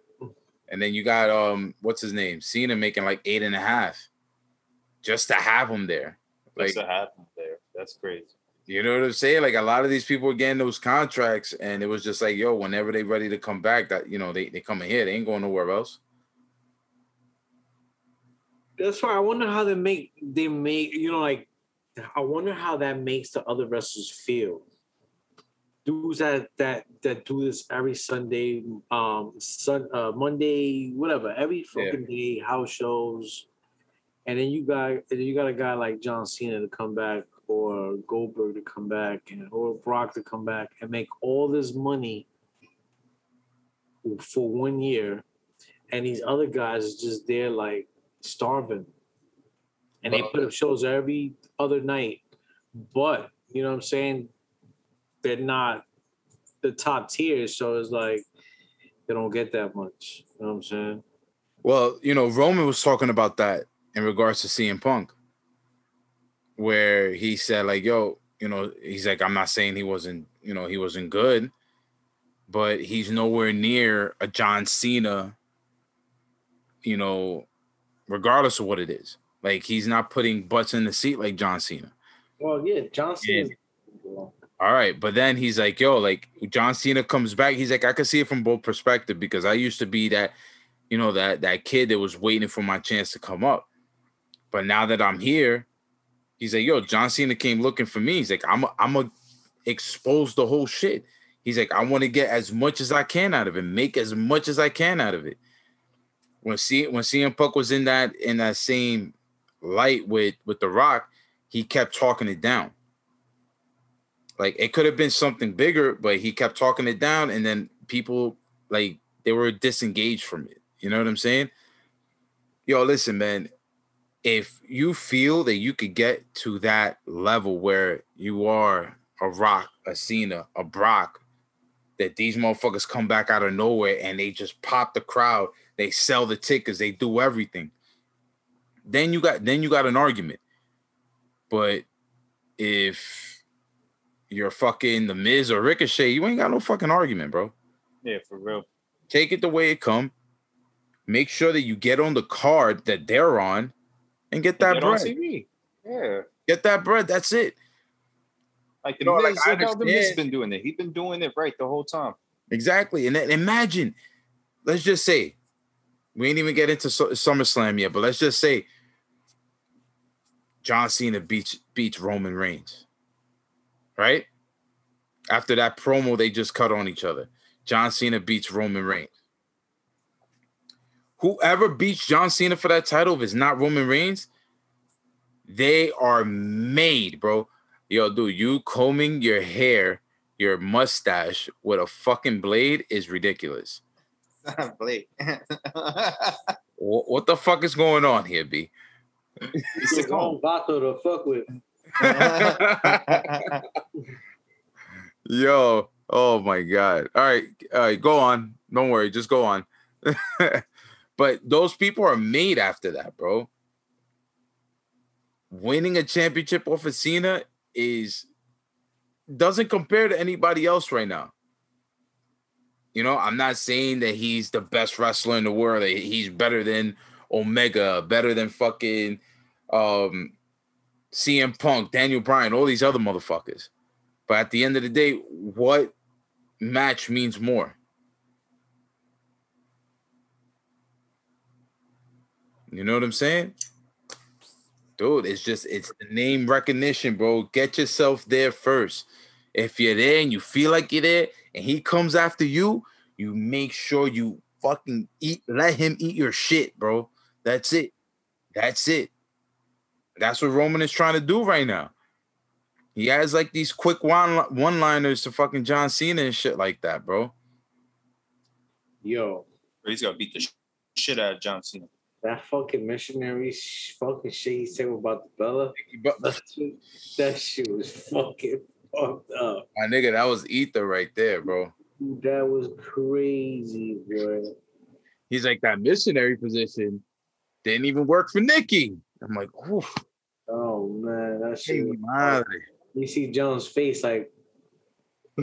And then you got um, what's his name? Cena making like eight and a half just to have him there. Like, Like, to happen there. That's crazy. you know what I'm saying? Like a lot of these people were getting those contracts, and it was just like, yo, whenever they ready to come back, that you know, they they come in here, they ain't going nowhere else. That's why I wonder how they make they make you know like I wonder how that makes the other wrestlers feel. Dudes that that that do this every Sunday, um, Sun, uh, Monday, whatever, every Yeah. fucking day, house shows, and then you got you got a guy like John Cena to come back, or Goldberg to come back, and or Brock to come back and make all this money for one year, and these other guys is just there like starving. And they put up shows every other night. But you know what I'm saying? They're not the top tier, so it's like they don't get that much. You know what I'm saying? Well, you know, Roman was talking about that in regards to CM Punk, where he said, like, yo, you know, he's like, I'm not saying he wasn't, you know, he wasn't good, but he's nowhere near a John Cena, you know, regardless of what it is. Like, he's not putting butts in the seat like John Cena. Well, yeah, John Cena. All right, but then he's like, "Yo, like John Cena comes back." He's like, "I can see it from both perspective because I used to be that you know, that that kid that was waiting for my chance to come up. But now that I'm here, he's like, yo, John Cena came looking for me. He's like, I'm a, I'm a expose the whole shit. He's like, I want to get as much as I can out of it, make as much as I can out of it. When C when CM Punk was in that in that same light with with The Rock, he kept talking it down. Like it could have been something bigger, but he kept talking it down, and then people like they were disengaged from it. You know what I'm saying? Yo, listen, man. If you feel that you could get to that level where you are a Rock, a Cena, a Brock, that these motherfuckers come back out of nowhere and they just pop the crowd, they sell the tickets, they do everything. Then you got then you got an argument. But if you're fucking the Miz or Ricochet, you ain't got no fucking argument, bro. Yeah, for real. Take it the way it come. Make sure that you get on the card that they're on and get that Get on bread. Yeah. Get that bread. That's it. Like the You know, like, Miz, I look how the Miz been doing it. He's been doing it right the whole time. Exactly. And then imagine, let's just say, we ain't even get into Su- SummerSlam yet, but let's just say John Cena beats beats Roman Reigns. Right? After that promo they just cut on each other. John Cena beats Roman Reigns. Whoever beats John Cena for that title, if it's not Roman Reigns, they are made, bro. Yo, dude, you combing your hair, your mustache with a fucking blade is ridiculous. Blake. What, what the fuck is going on here, B? It's the wrong Vato to fuck with. Yo, oh my god. All right, all right, go on. Don't worry, just go on. but those people are made after that, bro. Winning a championship off of Cena is doesn't compare to anybody else right now. You know, I'm not saying that he's the best wrestler in the world. He's better than Omega, better than fucking um CM Punk, Daniel Bryan, all these other motherfuckers. But at the end of the day, what match means more? You know what I'm saying? Dude, it's just it's the name recognition, bro. Get yourself there first. If you're there and you feel like you're there and he comes after you, you make sure you fucking eat, let him eat your shit, bro. That's it. That's it. That's what Roman is trying to do right now. He has like these quick one one liners to fucking John Cena and shit like that, bro. Yo, He's gonna beat the sh- shit out of John Cena. that fucking missionary sh- fucking shit he said about the Bella. That shit, that shit was fucking fucked up. my nigga, that was ether right there, bro. That was crazy, bro. He's like that missionary position didn't even work for Nikki. I'm like, oof, Oh man, that shit. was- madre. You see John's face like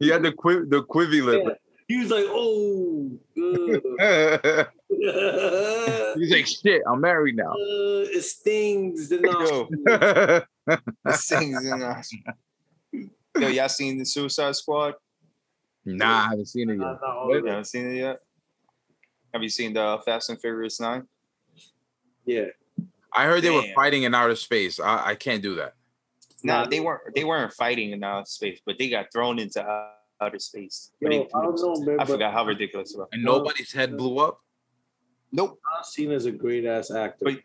He had the quiv the quivy lip. he was like, oh, He's like, shit, I'm married now. uh, it stings the nostril. Yo, this thing's in us. Yo, y'all seen the Suicide Squad? nah, I haven't seen it yet. You haven't seen it yet? Have you seen the Fast and Furious Nine? Yeah, I heard they were fighting in outer space. I, I can't do that. No, Nah. they weren't. They weren't fighting in outer space, but they got thrown into outer space. Yo, they- I don't know, man. I forgot how ridiculous it was. And nobody's head blew up. Nope. John Cena's a great ass actor. But-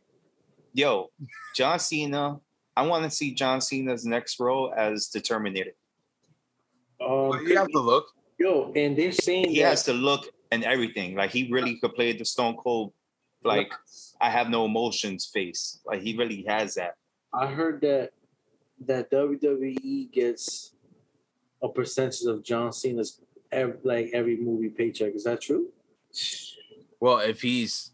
Yo, John Cena. I want to see John Cena's next role as the Terminator. um, you have to look. yo, and they're saying He that has the look and everything. Like he really could play the Stone Cold, like I have no emotions face. Like he really has that. I heard that that WWE gets a percentage of John Cena's ev- like every movie paycheck. Is that true? Well, if he's,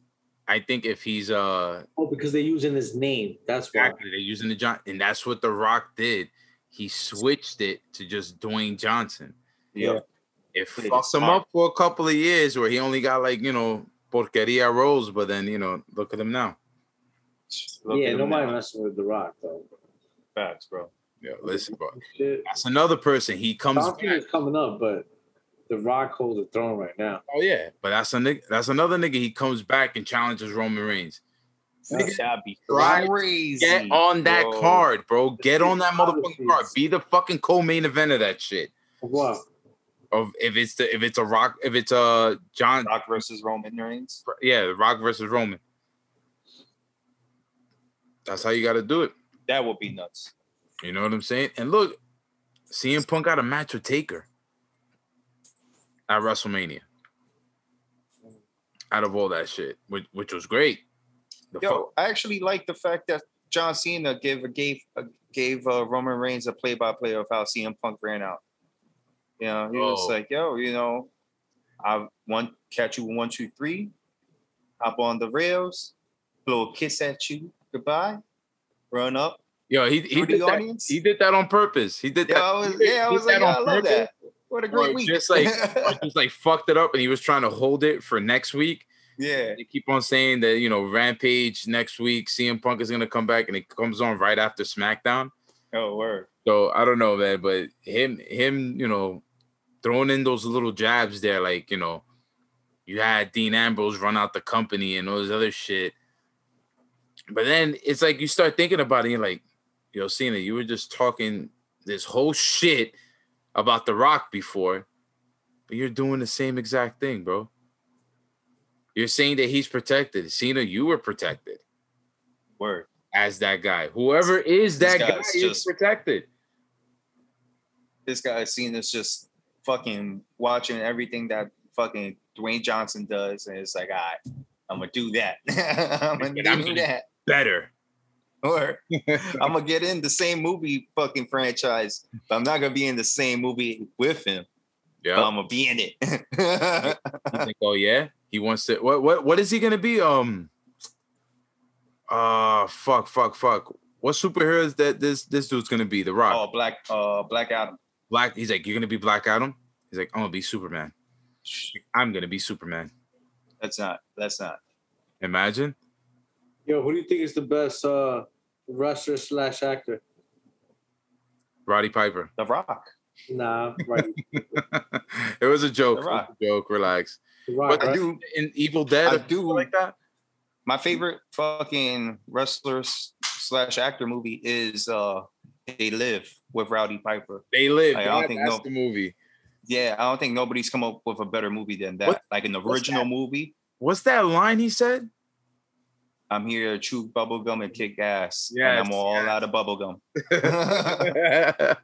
I think if he's uh Oh, because they're using his name. That's why. exactly they're using the John, and that's what The Rock did. He switched it to just Dwayne Johnson. Yeah. It Pretty fucked him up for a couple of years where he only got like you know porqueria roles, but then you know look at him now. Look yeah, at him nobody now. messing with The Rock though. Facts, bro. Yeah, listen, bro. Shit. That's another person. He comes John back. Cena's coming up, but The Rock holds the throne right now. Oh yeah, but that's a nigga, that's another nigga. He comes back and challenges Roman Reigns. That'd be crazy. Get on that bro. card, bro. Get on that motherfucking card. Be the fucking co-main event of that shit. What? Of if it's the if it's a Rock if it's a John Rock versus Roman Reigns. yeah Rock versus Roman. That's how you got to do it. That would be nuts. You know what I'm saying? And look, CM Punk got a match with Taker at WrestleMania. Out of all that shit, which, which was great. The Yo, fuck, I actually like the fact that John Cena gave gave uh, gave uh, Roman Reigns a play by play of how CM Punk ran out. You know, he was Oh. like, "Yo, you know, I want catch you one, two, three, hop on the rails, blow a kiss at you, goodbye, run up." yo, he he did, that, audience? he did that on purpose. He did that. I was, yeah, I was like, "I love purpose. that. What a great week!" just like just like fucked it up, and he was trying to hold it for next week. yeah, They keep on saying that you know Rampage next week, CM Punk is gonna come back, and it comes on right after SmackDown. oh word. So I don't know, man, but him, him, you know, throwing in those little jabs there, like you know, you had Dean Ambrose run out the company and all this other shit. But then it's like you start thinking about it, and you're like, yo, Cena, you were just talking this whole shit about The Rock before, but you're doing the same exact thing, bro. You're saying that he's protected. Cena, you were protected Word. as that guy. Whoever is that guy guy's is just- protected. This guy Cena's just fucking watching everything that fucking Dwayne Johnson does, and it's like, all right, I'm gonna do that. I'm gonna But I'm do that. Better. Or I'm gonna get in the same movie fucking franchise, but I'm not gonna be in the same movie with him. Yeah. I'm gonna be in it. You think, oh yeah, he wants to. What what what is he gonna be? Um. Uh fuck fuck fuck. What superhero is that this this dude's gonna be? The Rock. oh, Black uh Black Adam. Black. He's like, you're gonna be Black Adam. He's like, I'm gonna be Superman. I'm gonna be Superman. That's not that's not. Imagine. Yo, who do you think is the best uh wrestler slash actor? Roddy Piper. The Rock. Nah, right. it was a joke. The It was Rock. a joke. Relax. The Rock, But I do in Evil Dead, I do- like that. my favorite fucking wrestler slash actor movie is uh They Live with Roddy Piper. They live. I don't think that's no- the movie. Yeah, I don't think nobody's come up with a better movie than that. What- Like an what's original that? movie. What's that line he said? I'm here to chew bubblegum and kick ass. Yeah, I'm all yes. out of bubblegum.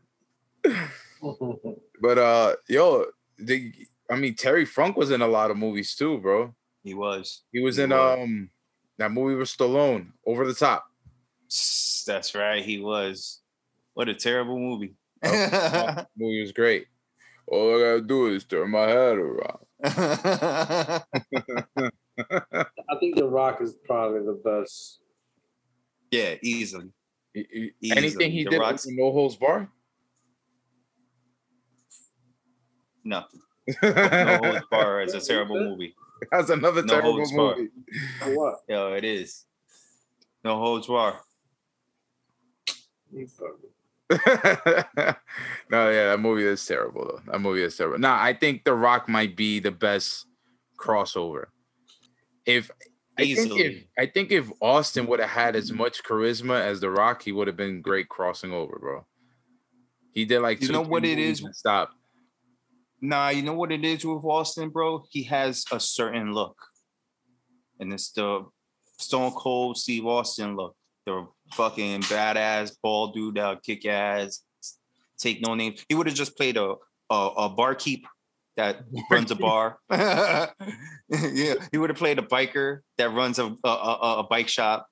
but uh, yo, the, I mean Terry Funk was in a lot of movies too, bro. he was. He was He in was. um that movie with Stallone, Over the Top. That's right, he was. What a terrible movie. That movie was great. All I gotta do is turn my head around. I think The Rock is probably the best. yeah, easily. He- he- Easily. Anything he The did Rock's- with No Holds Barred. Nothing. No Holds Barred is a terrible movie. That's another No terrible Holds movie. For what? Yo, it is. No holds barred. No, yeah, that movie is terrible though. That movie is terrible. No, I think The Rock might be the best crossover. If I think if I think if Austin would have had as much charisma as The Rock, he would have been great crossing over, bro. He did like You two, know what it is? Stop. Nah, you know what it is with Austin, bro? He has a certain look. And it's the Stone Cold Steve Austin look. The fucking badass bald dude that'll kick ass, take no name. He would have just played a, a, a barkeep that runs a bar. yeah, he would have played a biker that runs a, a, a, a bike shop.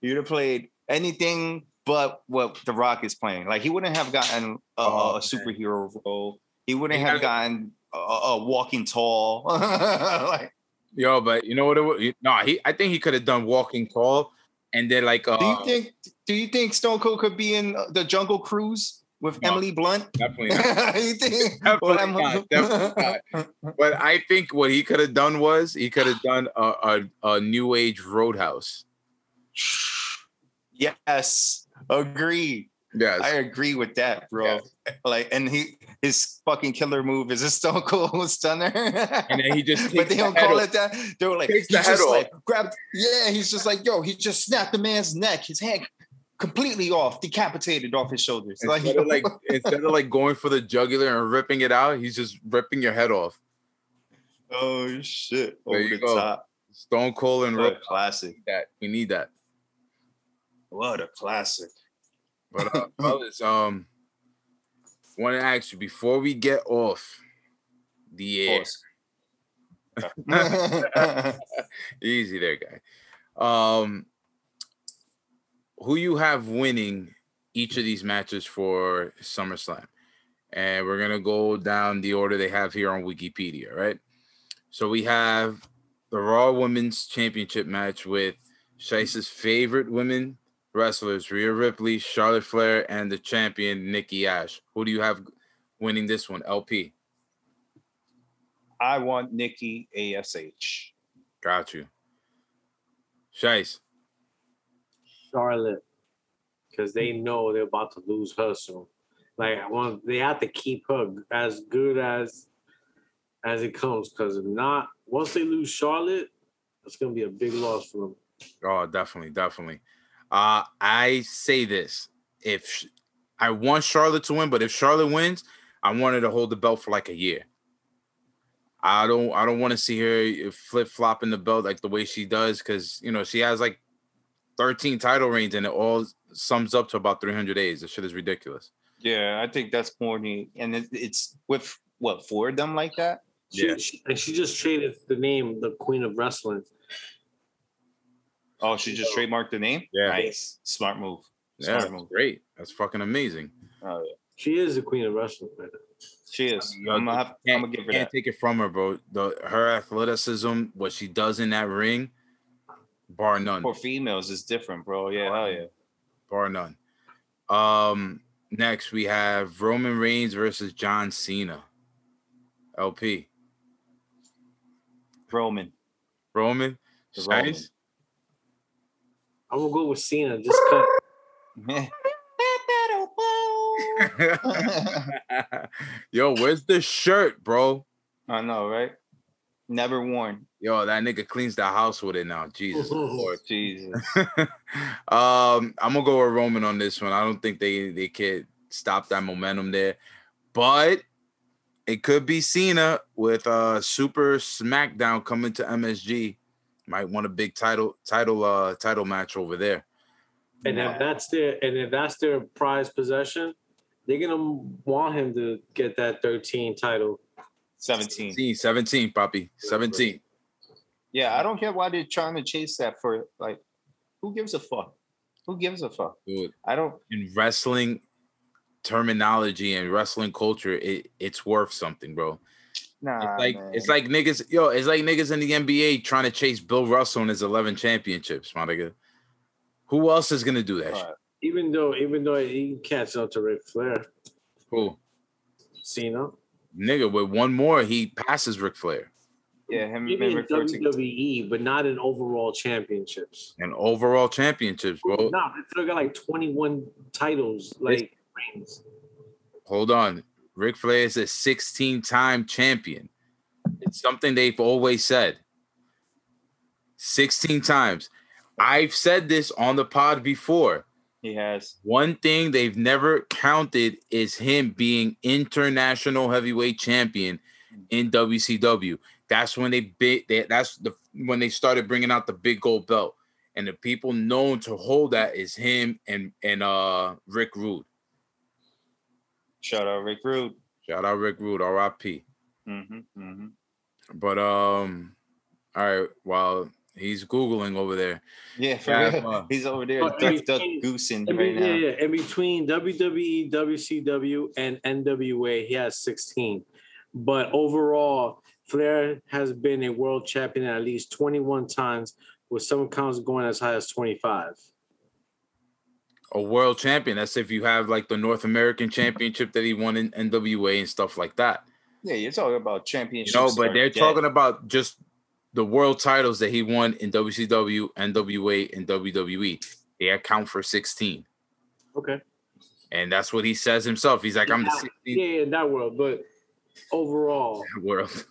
He would have played anything but what The Rock is playing. Like he wouldn't have gotten a, Oh, a superhero role. He wouldn't He have gotten a, a walking tall. like, Yo, but you know what? It was? No, he. I think he could have done Walking Tall, and then like. Uh, do you think? Do you think Stone Cold could be in uh, the Jungle Cruise with No. Emily Blunt? Definitely not. Definitely Well, not, definitely But I think what he could have done was he could have done a, a, a new age roadhouse. Yes, agree. Yes. I agree with that, bro. Like, and he his fucking killer move is a Stone Cold Stunner. and then he just but they don't head call off. it that. They were like, Takes he the head just off. like grabbed. Yeah, he's just like, yo, he just snapped the man's neck, his hand completely off, decapitated off his shoulders. Like, Instead of like instead of like going for the jugular and ripping it out, he's just ripping your head off. oh shit, There over you the go. top. Stone Cold and Rip. classic. That we need that. What a classic. But uh, um, want to ask you before we get off the air. Easy there, guy. Um, who you have winning each of these matches for SummerSlam? And we're gonna go down the order they have here on Wikipedia, right? So we have the Raw Women's Championship match with Shice's favorite women wrestlers, Rhea Ripley, Charlotte Flair, and the champion Nikki Ash. Who do you have winning this one? LP. I want Nikki ASH. Got you. Shice. Charlotte, because they know they're about to lose her soon. Like, I want they have to keep her as good as as it comes. Because if not, once they lose Charlotte, it's gonna be a big loss for them. Oh, definitely, definitely. Uh, I say this: if sh- I want Charlotte to win, but if Charlotte wins, I want her to hold the belt for like a year. I don't, I don't want to see her flip flopping the belt like the way she does, because you know she has like 13 title reigns, and it all sums up to about 300 days. This shit is ridiculous. Yeah, I think that's corny. And it, it's with what four of them like that? She, Yeah. she- and she just traded the name the Queen of Wrestling. Oh, she just trademarked the name? Yeah. Nice. Smart move. Yeah, Smart that's move. great. That's fucking amazing. Oh, yeah. She is the Queen of Wrestling. man. She is. You know, I'm gonna, have, I'm Can't, gonna give her can't that. take it from her, bro. The her athleticism, what she does in that ring, bar none. For females, it's different, bro. Yeah, hell yeah. bar none. Um, next we have Roman Reigns versus John Cena. LP Roman. Roman. The Roman. I'm gonna go with Cena. Just cut. Yo, where's the shirt, bro? I know, right? Never worn. Yo, that nigga cleans the house with it now. Jesus Lord. Jesus. um, I'm gonna go with Roman on this one. I don't think they they can stop that momentum there, but it could be Cena with uh Super SmackDown coming to MSG. Might want a big title title uh title match over there. And if that's their and if that's their prize possession, they're gonna want him to get that 13 title. 17. 17, 17, Poppy, 17. Yeah, I don't get why they're trying to chase that for like who gives a fuck? Who gives a fuck? Dude, I don't in wrestling terminology and wrestling culture, it, it's worth something, bro. nah It's like man. it's like niggas, yo, it's like niggas in the NBA trying to chase Bill Russell and his 11 championships, my nigga. Who else is gonna do that? shit? Even though even though he can catch up to Ric Flair, Who? Cena. Nigga, with one more, he passes Ric Flair. Yeah, him Maybe and in Ric Flair together. WWE, but not in overall championships. And overall championships, bro. No, they still got like 21 titles, like reigns. Hold on. Ric Flair is a 16-time champion. It's something they've always said. 16 times. I've said this on the pod before. He has. One thing they've never counted is him being international heavyweight champion in WCW. That's when they big. They, that's the when they started bringing out the big gold belt, and the people known to hold that is him and and uh Rick Rude. Shout out Rick Rude. Shout out Rick Rude, R.I.P. hmm hmm But um, all right. While he's googling over there, Yeah, for real. uh, He's over there But duck, in duck goosing In, right be- now. yeah, yeah. In between WWE, WCW, and NWA, he has 16. But overall, Flair has been a world champion at least 21 times, with some counts going as high as 25. a world champion. That's if you have like the North American Championship that he won in NWA and stuff like that. Yeah, you're talking about You championships. know, but they're dead. talking about just the world titles that he won in WCW, NWA, and WWE. They account for 16. Okay. and that's what he says himself. He's like, I'm the Yeah, 16th Yeah, in that world, but overall, world.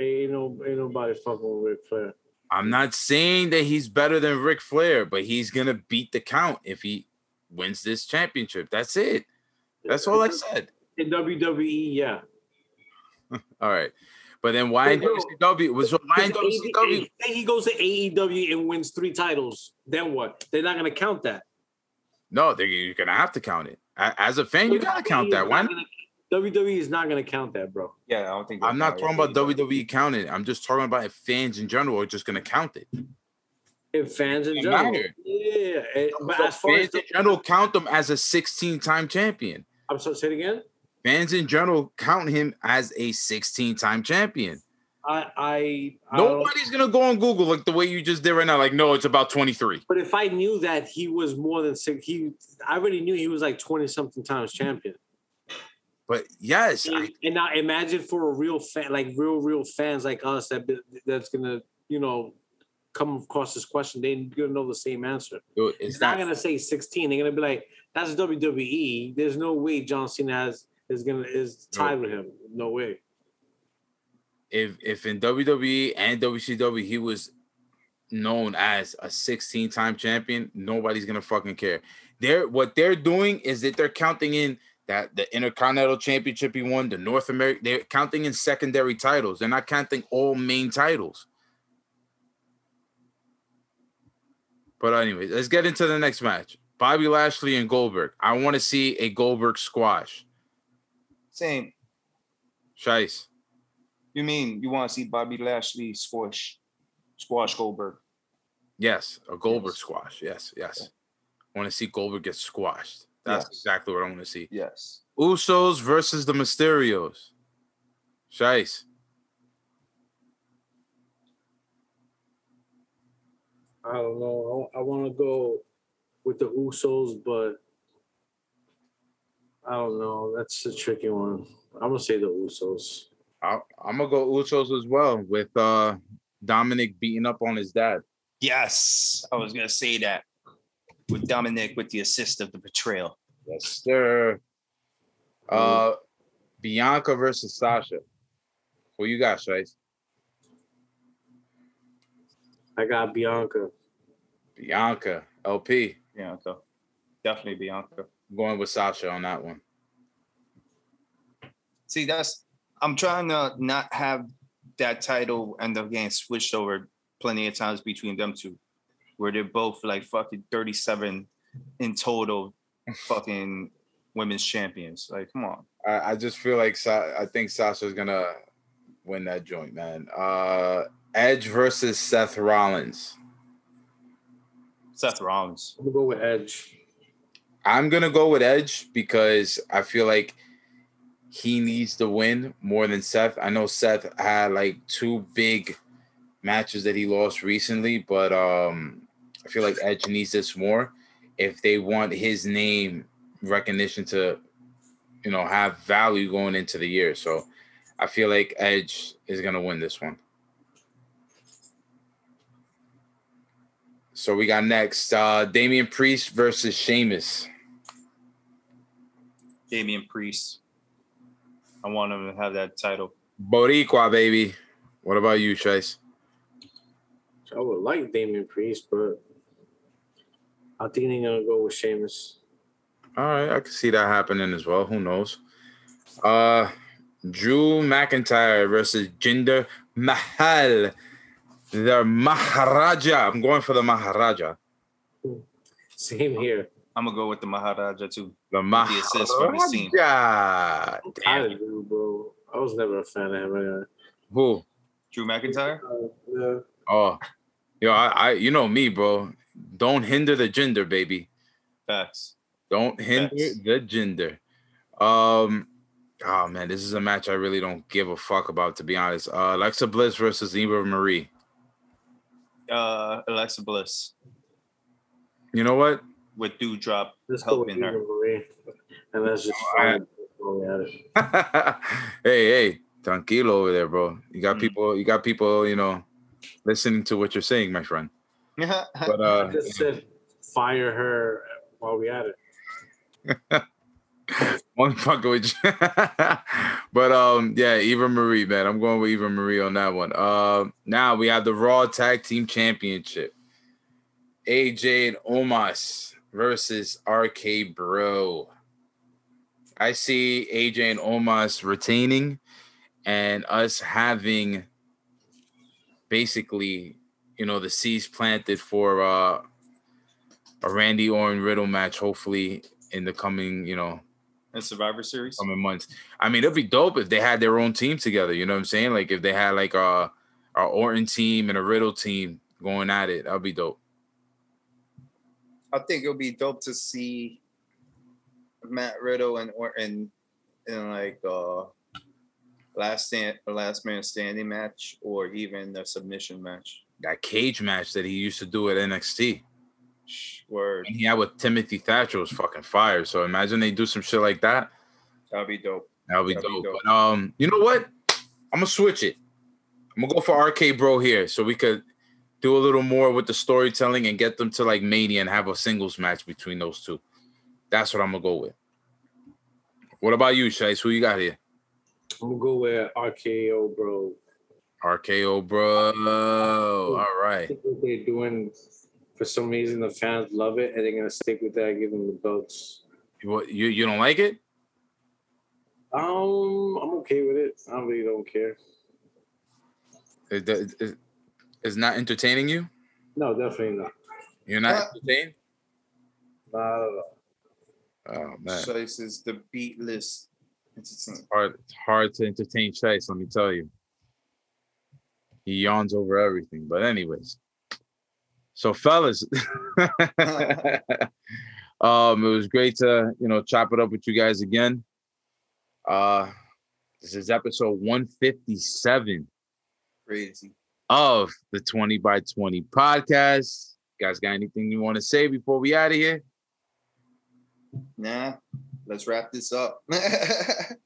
Ain't no ain't nobody fucking with Ric Flair. I'm not saying that he's better than Ric Flair, but he's gonna beat the count if he wins this championship. That's it. That's all I said. In WWE, yeah. All right. But then why in. WCW was why in WCW? Say he goes to AEW and wins three titles, then what? They're not gonna count that. No, you're gonna have to count it. As a fan, you gotta count that. Why? Not? WWE is not gonna count that, bro. Yeah, I don't think. I'm not talking about WWE counting. I'm just talking about if fans in general are just gonna count it. If fans in general, matter. yeah. and- But So as far as fans in general count them as a 16 time champion. I'm sorry, say it again. Fans in general count him as a 16 time champion. I I, I don't- Nobody's gonna go on Google like the way you just did right now. Like, no, it's about 23. But if I knew that he was more than six, he I already knew he was like twenty something times champion. But yes, I, And, and now imagine for a real fan, like real real fans like us, that that's gonna you know come across this question, they're gonna know the same answer. dude, It's not not. gonna say sixteen. They're gonna be like, that's WWE. There's no way John Cena has is gonna is tied with him. No way. If if in WWE and WCW he was known as a 16 time champion, nobody's gonna fucking care. They're what they're doing is that they're counting in that the Intercontinental Championship he won, the North America. They're counting in secondary titles. They're not counting all main titles. But anyway, let's get into the next match. Bobby Lashley and Goldberg. I want to see a Goldberg squash. Same. Shice. You mean you want to see Bobby Lashley squash, squash Goldberg? Yes, a Goldberg Yes. squash. Yes, yes. I want to see Goldberg get squashed. That's Yes. exactly what I want to see. Yes. Usos versus the Mysterios. Shice. I don't know. I, I want to go with the Usos, but I don't know. That's a tricky one. I'm gonna say the Usos. I, I'm gonna go Usos as well with uh Dominic beating up on his dad. Yes. I was gonna say that with Dominic with the assist of the betrayal. Yes, sir. Uh, Bianca versus Sasha. Who you got, Shice? I got Bianca. Bianca. LP. Bianca. Definitely Bianca. I'm going with Sasha on that one. See, that's I'm trying to not have that title end up getting switched over plenty of times between them two, where they're both like fucking 37 in total fucking women's champions. Like, come on. I, I just feel like Sa- I think Sasha's gonna win that joint, man. Uh, Edge versus Seth Rollins. Seth Rollins. I'm gonna go with Edge. I'm gonna go with Edge because I feel like he needs to win more than Seth. I know Seth had like two big matches that he lost recently, but um, I feel like Edge needs this more if they want his name recognition to, you know, have value going into the year. So I feel like Edge is gonna win this one. So we got next uh Damian Priest versus Sheamus. Damian Priest. I want him to have that title. Boricua, baby. What about you, Chase? I would like Damian Priest, but I think they're gonna go with Sheamus. All right, I can see that happening as well. Who knows? Uh Drew McIntyre versus Jinder Mahal. The Maharaja. I'm going for the Maharaja. Same here. I'm gonna go with the Maharaja too. The the assist from the scene. Maharaja. I'm Damn. tired of Drew, bro. I was never a fan of him. Anyway. Who? Drew McIntyre. Uh, yeah. Oh, yo, I, I, you know me, bro. Don't hinder the Jinder, baby. Facts. Don't hinder Facts. the Jinder. Um, oh man, this is a match I really don't give a fuck about, to be honest. Uh, Alexa Bliss versus Eva Marie. Uh, Alexa Bliss You know what? with Dewdrop Let's go with helping her. Marie. And that's just All right. fine. Going at it. hey, hey, tranquilo over there, bro. You got Mm. people. You got people. You know, listening to what you're saying, my friend. But I uh, just said fire her while we at it. Fucking with you. but um, yeah, Eva Marie, man. I'm going with Eva Marie on that one. Uh, now we have the Raw Tag Team Championship. AJ and Omos versus RK Bro. I see AJ and Omos retaining and us having basically, you know, the seeds planted for uh a Randy Orton Riddle match, hopefully in the coming, you know, And Survivor Series. coming months. I mean, it'd be dope if they had their own team together. You know what I'm saying? Like if they had like a a Orton team and a Riddle team going at it, that'd be dope. I think it'll be dope to see Matt Riddle and Orton in like uh last stand last man standing match or even a submission match. That cage match that he used to do at NXT. Word. And he had with Timothy Thatcher was fucking fire. So imagine they do some shit like that. That'll be dope. That'll be That'd be dope. dope. But um, you know what? I'm gonna switch it. I'm gonna go for RK Bro here, so we could do a little more with the storytelling and get them to like Mania and have a singles match between those two. That's what I'm gonna go with. What about you, Shice? Who you got here? I'm gonna go with RKO, bro. RKO, bro. All I right. think what they're doing, for some reason, the fans love it, and they're gonna stick with that. Give them the belts. What you you don't like it? Um, I'm okay with it. I really don't care. It, it, it- it's not entertaining you. No, definitely not. You're not entertained. Not at all. Oh man, Shice is the beatless entertainment. hard. It's hard to entertain Shice. Let me tell you. He yawns over everything. But anyways, so fellas, um, it was great to you know chop it up with you guys again. Uh, this is episode 157 Crazy. of the 20 by 20 podcast. guys got anything you want to say before we out of here? Nah, let's wrap this up.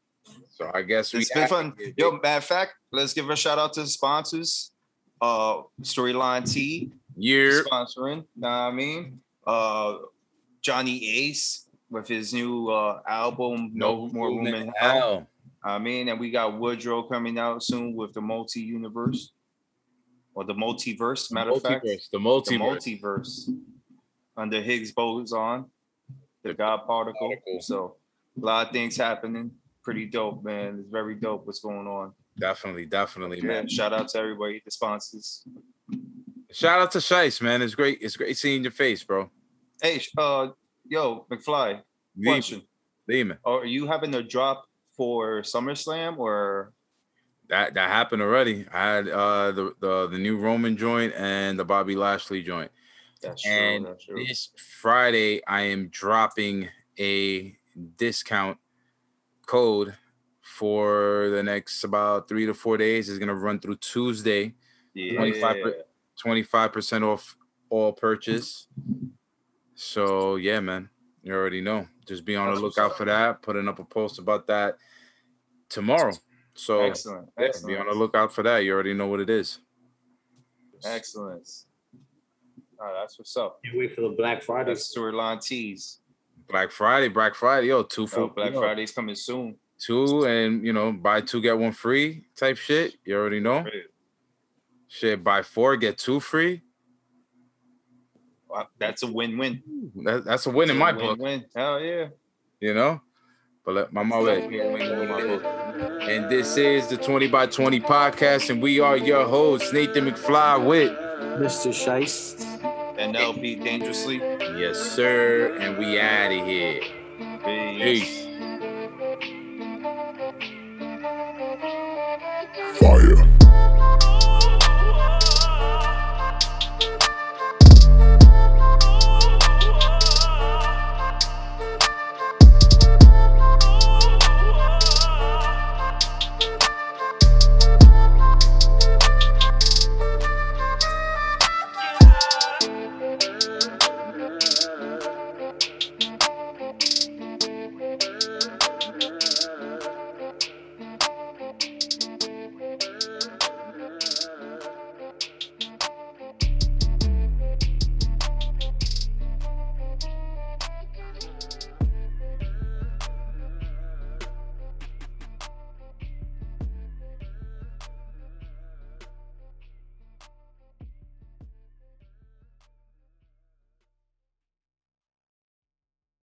So I guess we it's been fun. Yo, matter of fact, let's give a shout out to the sponsors. Uh Storyline T Year. sponsoring, know what I mean? Uh Johnny Ace with his new uh album, No, More Room in Hell. I mean, and we got Woodrow coming out soon with the multi universe or the multiverse, matter of fact. the Multiverse, the multiverse under Higgs boson, the God particle. particle. So a lot of things happening. Pretty dope, man. It's very dope what's going on. Definitely, definitely, Yeah, man. shout out to everybody, the sponsors. Shout out to Shice, man. It's great. It's great seeing your face, bro. Hey, uh, yo, McFly, Leave, question. me. Are you having a drop for SummerSlam or That that happened already. I had uh the, the the new Roman joint and the Bobby Lashley joint. that's true? And that's true. this Friday, I am dropping a discount code for the next about three to four days. It's gonna run through Tuesday. Yeah. 25 per- 25% off all purchase. So yeah, man. You already know. Just be on That's the lookout for that. Putting up a post about that tomorrow. So Excellent. yeah, be on the lookout for that. You already know what it is. Excellent. All right, that's what's up. Can't wait for the Black Friday. That's storyline teas. Black Friday, Black Friday, yo, two for Oh, Black you know, Friday's coming soon. two, and you know, buy two get one free type shit. You already know. Shit, buy four get two free. Wow, That's a win-win. That, that's a win in my book. Win. Hell yeah. you know. But let my mother And this is the 20 by 20 podcast, and we are your hosts, Nathan McFly with Mr. Shice. And LP dangerously. Yes, sir. And we out of here. Peace. Fire.